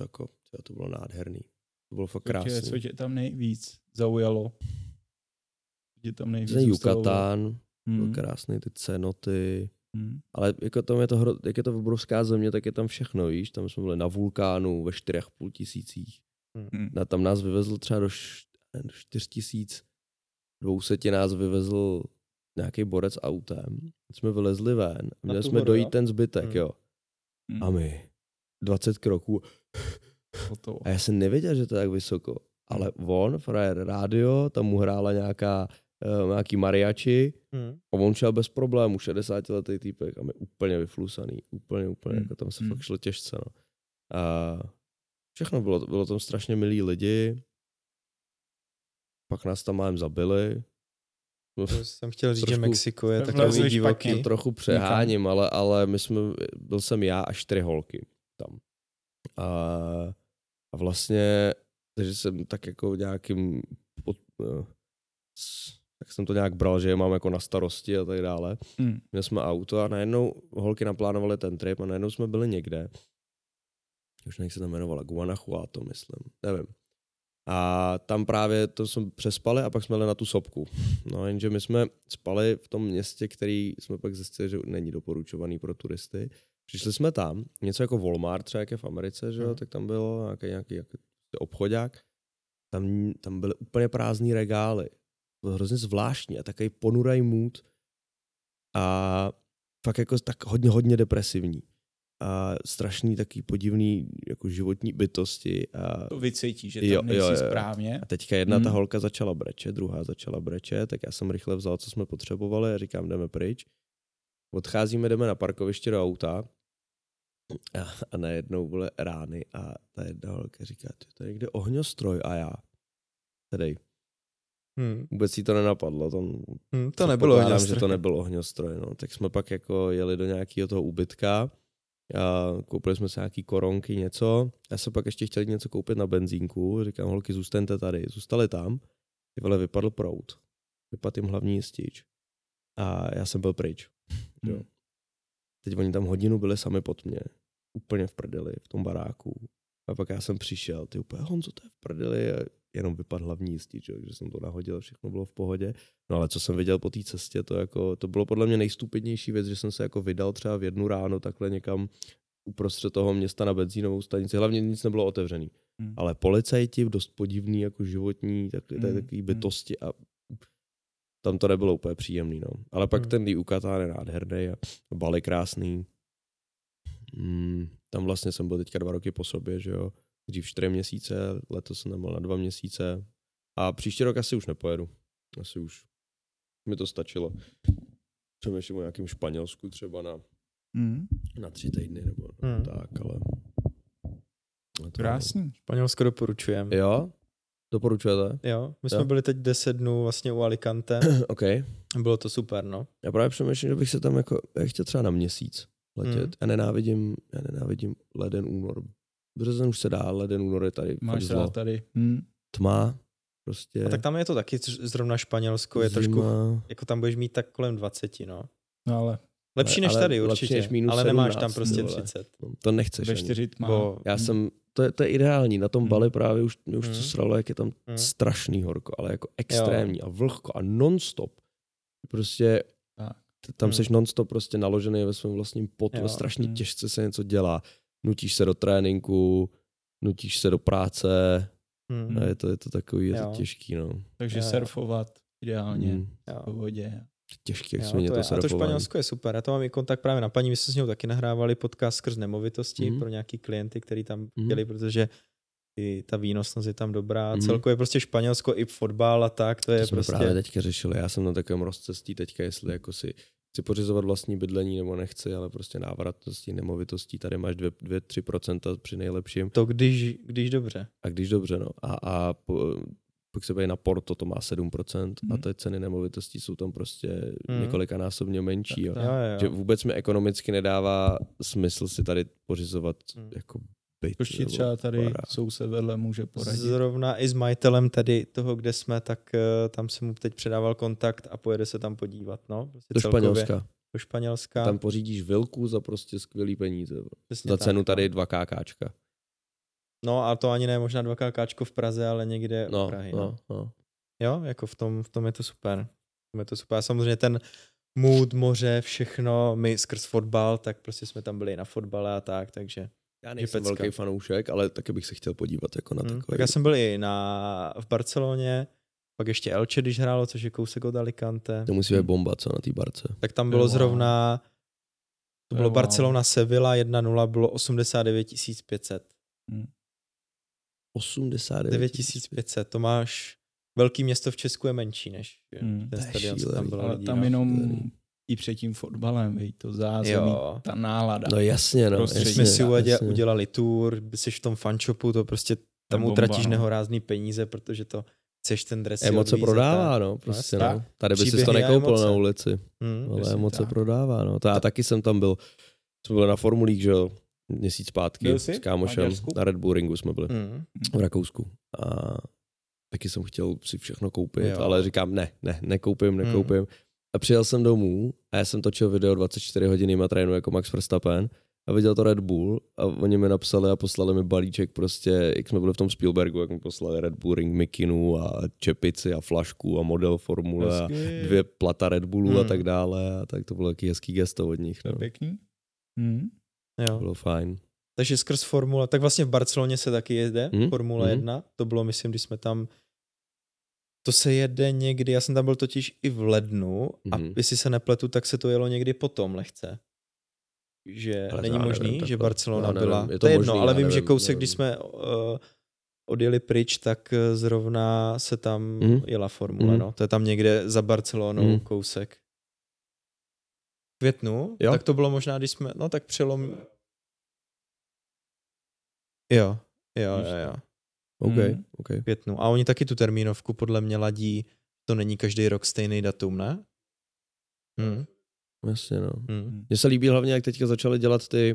Jako, to, to bylo nádherný. To bylo fakt krásný. co tě tam nejvíc zaujalo? Co tě tam nejvíc zůstalo? Yucatán, byl Mm. krásný, ty cenoty, Mm. Ale jako tam je to, hro, jak je to obrovská země, tak je tam všechno, víš, tam jsme byli na vulkánu ve 4,5 tisících. Mm. Na, tam nás vyvezl třeba do, š, do 4 tisíc. Dvouseti nás vyvezl nějaký borec autem. Jsme vylezli ven. a Měli jsme horu, dojít jo? ten zbytek, Hmm. jo. Mm. A my 20 kroků. Hotovo. A já jsem nevěděl, že to je tak vysoko. Ale on, frajer rádio, tam mu hrála nějaká, uh, nějaký mariachi Hmm. a on šel bez problémů, 60 letý týpek a my úplně vyflusaný, úplně, úplně, Hmm. jako tam se Hmm. fakt šlo těžce, no. A všechno bylo, bylo tam strašně milí lidi, pak nás tam málem zabili, To jsem chtěl říct, že Trošku- Mexiko je takový divoký. to trochu přeháním, ale, ale my jsme, byl jsem já a čtyři holky tam. A, a vlastně, takže jsem tak jako nějakým, pod, eh, s- tak jsem to nějak bral, že je mám jako na starosti a tak dále. Mm. Měli jsme auto a najednou holky naplánovali ten trip a najednou jsme byli někde. Už jak se tam jmenovala, Guanajuato, myslím, nevím. A tam právě to jsme přespali a pak jsme jeli na tu sopku. No jenže my jsme spali v tom městě, který jsme pak zjistili, že není doporučovaný pro turisty. Přišli jsme tam, něco jako Walmart, třeba jak je v Americe, že jo, Mhm. tak tam bylo nějaký, nějaký, nějaký obchodák. Tam, tam byly úplně prázdný regály. Hrozně zvláštní a takový ponuraj mood. A fakt jako tak hodně, hodně depresivní. A strašný taký podivný jako životní bytosti. A, To vycítí, že tam Jo, nejsi jo, jo. správně. a teďka jedna ta Hmm. holka začala brečet, druhá začala brečet, tak já jsem rychle vzal, co jsme potřebovali a říkám, jdeme pryč. Odcházíme, jdeme na parkoviště do auta a, a najednou byly rány a ta jedna holka říká, "Ty, to je někde ohňostroj a já. Tedy Hmm. vůbec jí to nenapadlo, tam Hmm, to nebylo ohňostroj. že to nebyl ohňostroj, no. Tak jsme pak jako jeli do nějakého toho ubytka a koupili jsme si nějaký koronky, něco. Já jsem pak ještě chtěl něco koupit na benzínku. Říkám, holky, zůstaňte tady. Zůstali tam. Ty vole, vypadl prout. Vypadl jim hlavní jistič. A já jsem byl pryč. Jo. Hmm. Teď oni tam hodinu byli sami pod mě. Úplně v prdeli, v tom baráku. A pak já jsem přišel, ty úplně, Honzo, to je v prdeli. A jenom vypadl hlavní jistič, že jsem to nahodil, všechno bylo v pohodě. No ale co jsem viděl po té cestě, to, jako, to bylo podle mě nejstupidnější věc, že jsem se jako vydal třeba v jednu ráno takhle někam uprostřed toho města na benzínovou stanici. Hlavně nic nebylo otevřený. Hmm. Ale policajti, dost podivný jako životní, tak, Hmm, takový hmm. bytosti a tam to nebylo úplně příjemný. No. Ale pak Hmm. ten Yucatán je nádherný a Bali krásný. Mm, tam vlastně jsem byl teďka dva roky po sobě, že jo. dřív čtyři měsíce, letos jsem tam byl na dva měsíce a příští rok asi už nepojedu. Asi už mi to stačilo. Přemýšlím o nějakém Španělsku třeba na, mm. na tři týdny nebo mm. tak, ale... To Krásný. Španělsko doporučujeme. Jo? Doporučujete? Jo, my jsme jo. byli teď 10 dnů vlastně u Alicante. OK. Bylo to super, no. Já právě přemýšlím, že bych se tam jako, já chtěl třeba na měsíc letět. Mm. Já nenávidím, já nenávidím leden, únor. Březen už se dá, leden, únor je tady. Máš rád tady. Mm. Tma, prostě. A tak tam je to taky, zrovna Španělsko je Zima. trošku, jako tam budeš mít tak kolem 20, no. No ale Lepší než tady určitě, než minus ale 17, nemáš tam prostě 30. No, to nechceš. Ve 4 tma. Bo... Já jsem, to je, to je ideální, na tom hmm. Bali právě už, mě už hmm. to sralo, jak je tam hmm. strašný horko, ale jako extrémní jo. a vlhko a nonstop. Prostě. Tam hmm. seš nonstop prostě naložený ve svém vlastním potu a strašně hmm. těžce se něco dělá. Nutíš se do tréninku, nutíš se do práce, hmm. a je to, je to takový, je to těžký, no. Takže jo. surfovat ideálně hmm. v vodě těžký, jak jo, jsme to, to A to Španělsko je super. Já to mám i kontakt právě na paní, my jsme s ní taky nahrávali podcast skrz nemovitosti mm. pro nějaký klienty, který tam mm. chtěli, protože i ta výnosnost je tam dobrá. Mm. Celkově prostě Španělsko i fotbal a tak, to je to prostě... jsme právě teďka řešili. Já jsem na takovém rozcestí teďka, jestli jako si chci pořizovat vlastní bydlení nebo nechci, ale prostě návratností nemovitostí, tady máš 2-3% při nejlepším. To když, když dobře. A když dobře, no. A, a po, pak se na Porto, to má 7% mm. a mhm. ty ceny nemovitostí jsou tam prostě mm. několikanásobně menší. Jo. Jo, jo. Že vůbec mi ekonomicky nedává smysl si tady pořizovat mm. jako byt. Počti třeba tady para. soused vedle může poradit. Zrovna i s majitelem tady toho, kde jsme, tak uh, tam jsem mu teď předával kontakt a pojede se tam podívat. No, prostě do Španělska. Do Španělska. Tam pořídíš vilku za prostě skvělý peníze. Přesně za cenu tak, tady no. dva KKčka. No a to ani ne možná dva káčko v Praze, ale někde no, v Prahy. No. No, no. Jo, jako v tom, v tom je to super. V tom je to super. A samozřejmě ten mood, moře, všechno, my skrz fotbal, tak prostě jsme tam byli na fotbale a tak, takže já nejsem velký fanoušek, ale taky bych se chtěl podívat jako na hmm, takový. Tak já jsem byl i na, v Barceloně, pak ještě Elche, když hrálo, což je kousek od Alicante. To musí být bomba, co na té barce. Tak tam bylo zrovna, to bylo Barcelona Sevilla 1-0, bylo 89 500. Hmm. 89 9500, to máš, velký město v Česku je menší než hmm, ten stadion, co tam bylo Ale lidí, tam no. jenom i před tím fotbalem, víš, to zázemí, jo. ta nálada. No jasně, no. Prostě jsme si jasně. udělali tour, jsi v tom fanshopu, to prostě tam bomba, utratíš no. nehorázný peníze, protože to chceš ten dres Emoce prodává, no, prostě no. no. Tady by si to nekoupil na ulici, hmm, ale emoce tak. prodává, no. To já taky jsem tam byl, jsme byli na formulích, že jo, měsíc zpátky s kámošem na Red Bull Ringu jsme byli mm. v Rakousku. A taky jsem chtěl si všechno koupit, jo. ale říkám ne, ne, nekoupím, nekoupím. Mm. A přijel jsem domů a já jsem točil video 24 hodiny a trénu jako Max Verstappen a viděl to Red Bull a oni mi napsali a poslali mi balíček prostě, jak jsme byli v tom Spielbergu, jak mi poslali Red Bull Ring Mikinu a čepici a flašku a model formule a dvě plata Red Bullu mm. a tak dále a tak to bylo taky hezký gesto od nich. No. To pěkný. Mm. Jo. Bylo fajn. Takže skrz Formule, tak vlastně v Barceloně se taky jede, mm? Formule mm. 1, to bylo, myslím, když jsme tam, to se jede někdy, já jsem tam byl totiž i v lednu mm. a mhm. jestli se nepletu, tak se to jelo někdy potom lehce. Že ale není možný, nevím, že Barcelona nevím, byla, je to, to je jedno, ale vím, nevím, že kousek, nevím. když jsme uh, odjeli pryč, tak eh, zrovna se tam mm. jela Formule, mm. no. To je tam někde za Barcelonou mm. kousek květnu, jo? tak to bylo možná, když jsme, no tak přelom... Jo, jo, jo, jo. OK, hmm. OK. Květnu. A oni taky tu termínovku podle mě ladí, to není každý rok stejný datum, ne? Hmm. Jasně, no. Hmm. Mně se líbí hlavně, jak teďka začali dělat ty,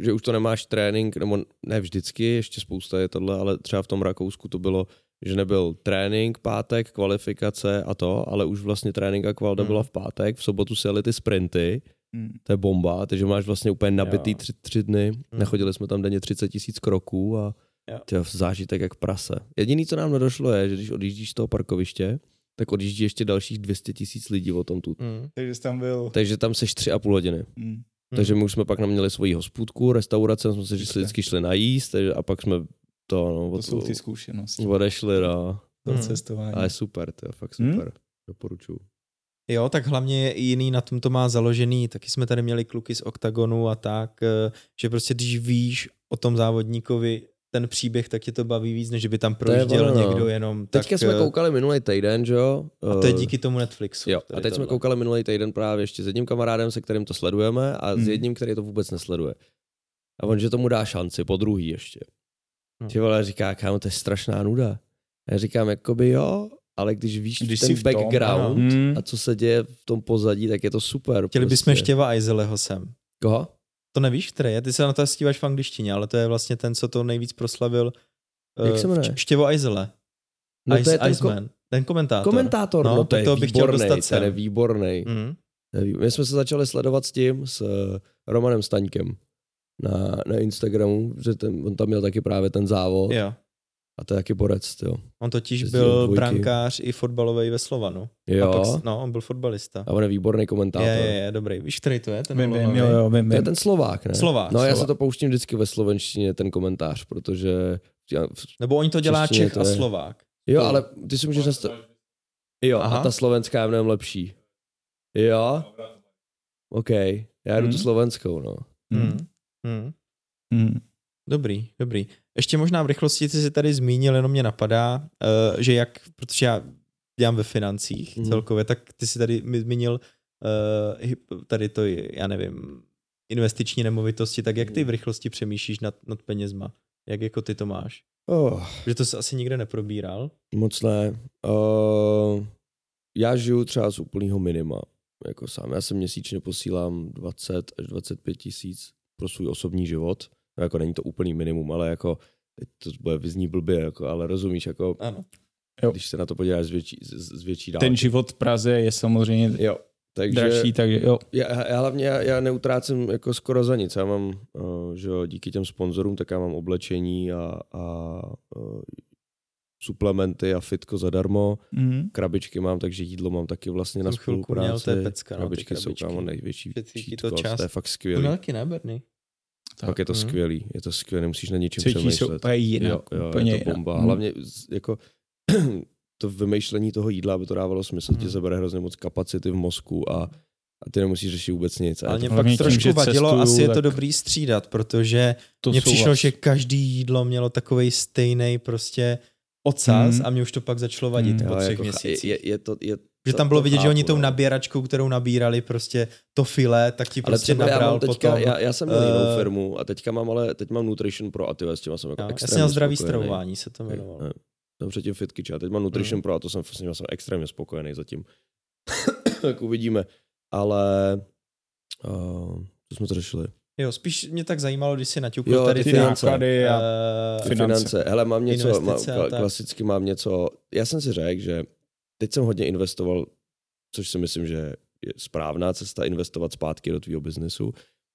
že už to nemáš trénink, nebo ne vždycky, ještě spousta je tohle, ale třeba v tom Rakousku to bylo, že nebyl trénink, pátek, kvalifikace a to, ale už vlastně trénink a kvalda mm. byla v pátek, v sobotu se jeli ty sprinty, mm. to je bomba, takže máš vlastně úplně nabitý tři, tři dny, mm. nechodili jsme tam denně 30 tisíc kroků a tě, zážitek jak prase. Jediný, co nám nedošlo je, že když odjíždíš z toho parkoviště, tak odjíždí ještě dalších 200 tisíc lidí o tom tu. Mm. Takže jsi tam byl. Takže tam seš tři a půl hodiny. Mm. Takže my už jsme pak měli svoji hospůdku, restaurace, jsme se vždycky šli najíst a pak jsme to, no, to jsou ty zkušenosti. Odešli, no. To hmm. cestování. Ale super, to je fakt hmm? super. Hmm? Doporučuju. Jo, tak hlavně jiný na tom to má založený, taky jsme tady měli kluky z OKTAGONu a tak, eh, že prostě když víš o tom závodníkovi ten příběh, tak tě to baví víc, než by tam projížděl ono, no. někdo jenom. Teďka tak, jsme eh, koukali minulý týden, že jo? A to je Eh, díky tomu Netflixu. Jo, a teď jsme tohle. koukali minulý týden právě ještě s jedním kamarádem, se kterým to sledujeme a s Hmm. jedním, který to vůbec nesleduje. A on, že tomu dá šanci, po druhý ještě. Hmm. Ty vole, říká, kámo, to je strašná nuda. A já říkám, jakoby jo, ale když víš Když ten tom, background. Hmm. a co se děje v tom pozadí, tak je to super. Chtěli bychom prostě. Štěva Eizeleho sem. Koho? To nevíš, který je? Ty se na to stíváš v angličtině, ale to je vlastně ten, co to nejvíc proslavil. Jak eh, se jmenuje? Štěvo Eizele. No to Ice, ten ko- Iceman. Ten komentátor. komentátor, No, no, to je toho bych chtěl výborný, dostat ten je výborný. Mm. To vý- My jsme se začali sledovat s tím, s eh, Romanem Staňkem na, na Instagramu, že ten, on tam měl taky právě ten závod Jo. A to je taky borec, jo. On totiž Jezdil byl dvojky. brankář i fotbalový ve Slovanu. Jo, A pak, no, on byl fotbalista. a on je výborný komentátor. Je, je, je, dobrý. Víš, který to je? Ten Vím, vím, jo, jo, vím, To je ten Slovák, ne? Slovák, No já Slovák. se to pouštím vždycky ve slovenštině, ten komentář, protože... Já, Nebo oni to dělá Čech to a je- Slovák. jo, To- ale ty si můžeš nastavit... Jo, Aha. a ta slovenská je mnohem lepší. Jo? OK, já jdu Hmm. tu slovenskou, no. Hmm. Mm. Mm. Hmm. Dobrý, dobrý. Ještě možná v rychlosti, ty jsi tady zmínil, jenom mě napadá, uh, že jak, protože já dělám ve financích Mhm. celkově, tak ty jsi tady mi zmínil hyp- tady to, já nevím, investiční nemovitosti, tak jak ty v rychlosti přemýšlíš nad, nad penězma? Jak jako ty to máš? Oh, Že to jsi asi nikde neprobíral? moc ne. Uh, já žiju třeba z úplného minima, jako sám. Já se měsíčně posílám 20 až 25 tisíc pro svůj osobní život. No, jako není to úplný minimum, ale jako teď to bude vyzní blbě, jako, ale rozumíš, jako Ano. Jo. když se na to podíváš z větší, z, z větší dálky. Ten život v Praze je samozřejmě Jo, takže dražší, takže jo. já, já hlavně já, já neutrácím jako skoro za nic. Já mám, uh, že jo, díky těm sponzorům, tak já mám oblečení a, a uh, suplementy a fitko zadarmo. Mhm. Krabičky mám, takže jídlo mám taky vlastně na chvilku měl, spolupráci. to je pecka, no, ty krabičky, jsou krabičky. kámo největší cheat to čas. to je fakt To skvělý. měl taky? Tak. Pak je to Mhm. skvělý, je to skvělý, nemusíš na ničem Cítíš se přemýšlet. úplně jinak. jo, jo, úplně je to jinak. bomba. Mhm. Hlavně jako to vymýšlení toho jídla, aby to dávalo smysl, Mhm. ti zabere hrozně moc kapacity v mozku a, a ty nemusíš řešit vůbec nic. A Ale mě pak tím, trošku že vadilo, cestuju, asi je to dobrý střídat, protože To mně přišlo, souhlas. že každý jídlo mělo takový stejný prostě ocas Mhm. a mě už to pak začalo vadit Mhm. po třech jako, měsících. je, je, to, je, že to- tam bylo to vidět, že oni chápu, tou no. nabíračkou, kterou nabírali prostě to file, tak ti Ale prostě já nabral mám teďka, potom. já, já jsem měl jinou eh, firmu a teďka mám ale, teď mám Nutrition Pro a ty s těma jsem jako jo, já extrémně jsem měl zdravý stravování, se to jmenovalo. Ne, Jsem předtím FitKitchen a teď mám Nutrition Mhm. Pro a to jsem, s ním jsem extrémně spokojený zatím. tak uvidíme. Ale uh, co jsme to řešili? Jo, spíš mě tak zajímalo, když si naťukl Jo, tady ty ty finance. náklady a eh, Ty Finance. finance. Hele, mám něco, mám, tak. klasicky mám něco, já jsem si řekl, že teď jsem hodně investoval, což si myslím, že je správná cesta investovat zpátky do tvýho biznesu,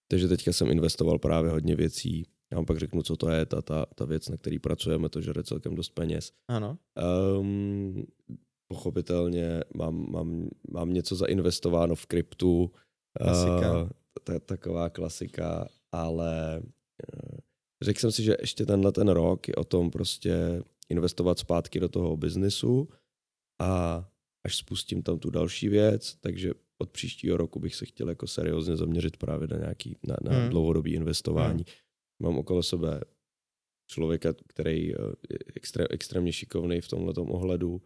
takže teďka jsem investoval právě hodně věcí, já vám pak řeknu, co to je, ta, ta, ta věc, na který pracujeme, to žere celkem dost peněz. Ano. Um, pochopitelně mám, mám, mám něco zainvestováno v kryptu. Klasika. Uh, to je taková klasika, ale uh, řekl jsem si, že ještě tenhle ten rok je o tom prostě investovat zpátky do toho biznisu a až spustím tam tu další věc, takže od příštího roku bych se chtěl jako seriózně zaměřit právě na nějaký na, na Hmm. hmm. dlouhodobý investování. Mám okolo sebe člověka, který eh, je extré, extrémně šikovný v tomhle ohledu,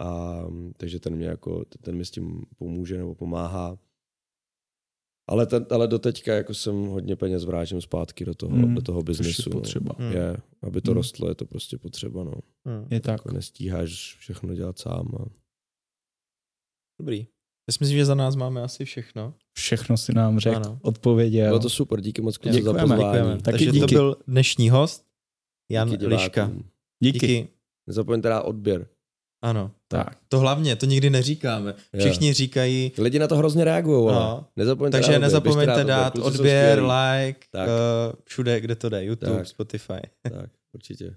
a, takže ten mě jako, ten mi s tím pomůže nebo pomáhá. Ale, ten, ale doteďka jako jsem hodně peněz vrátím zpátky do toho, Hmm, do toho což je biznesu. no. potřeba. Hmm. Je, aby to Hmm. rostlo, je to prostě potřeba. No. Hm. Je tak. Jako nestíháš všechno dělat sám. A... Dobrý. Já si myslím, že za nás máme asi všechno. Všechno si nám řekl, Ano. odpověděl. Bylo to super, díky moc kluci za pozvání. Děkujeme. Taky Takže to díky. byl dnešní host, Jan Díky. Liška. Díky. Díky. Nezapomeňte dát odběr. Ano. Tak. To hlavně, to nikdy neříkáme. Jo. Všichni říkají, Lidi na to hrozně reagují, ale No. nezapomeňte takže odběr. nezapomeňte dát odběr, like, Tak. uh, všude, kde to jde, YouTube, Tak. Spotify. Tak, určitě.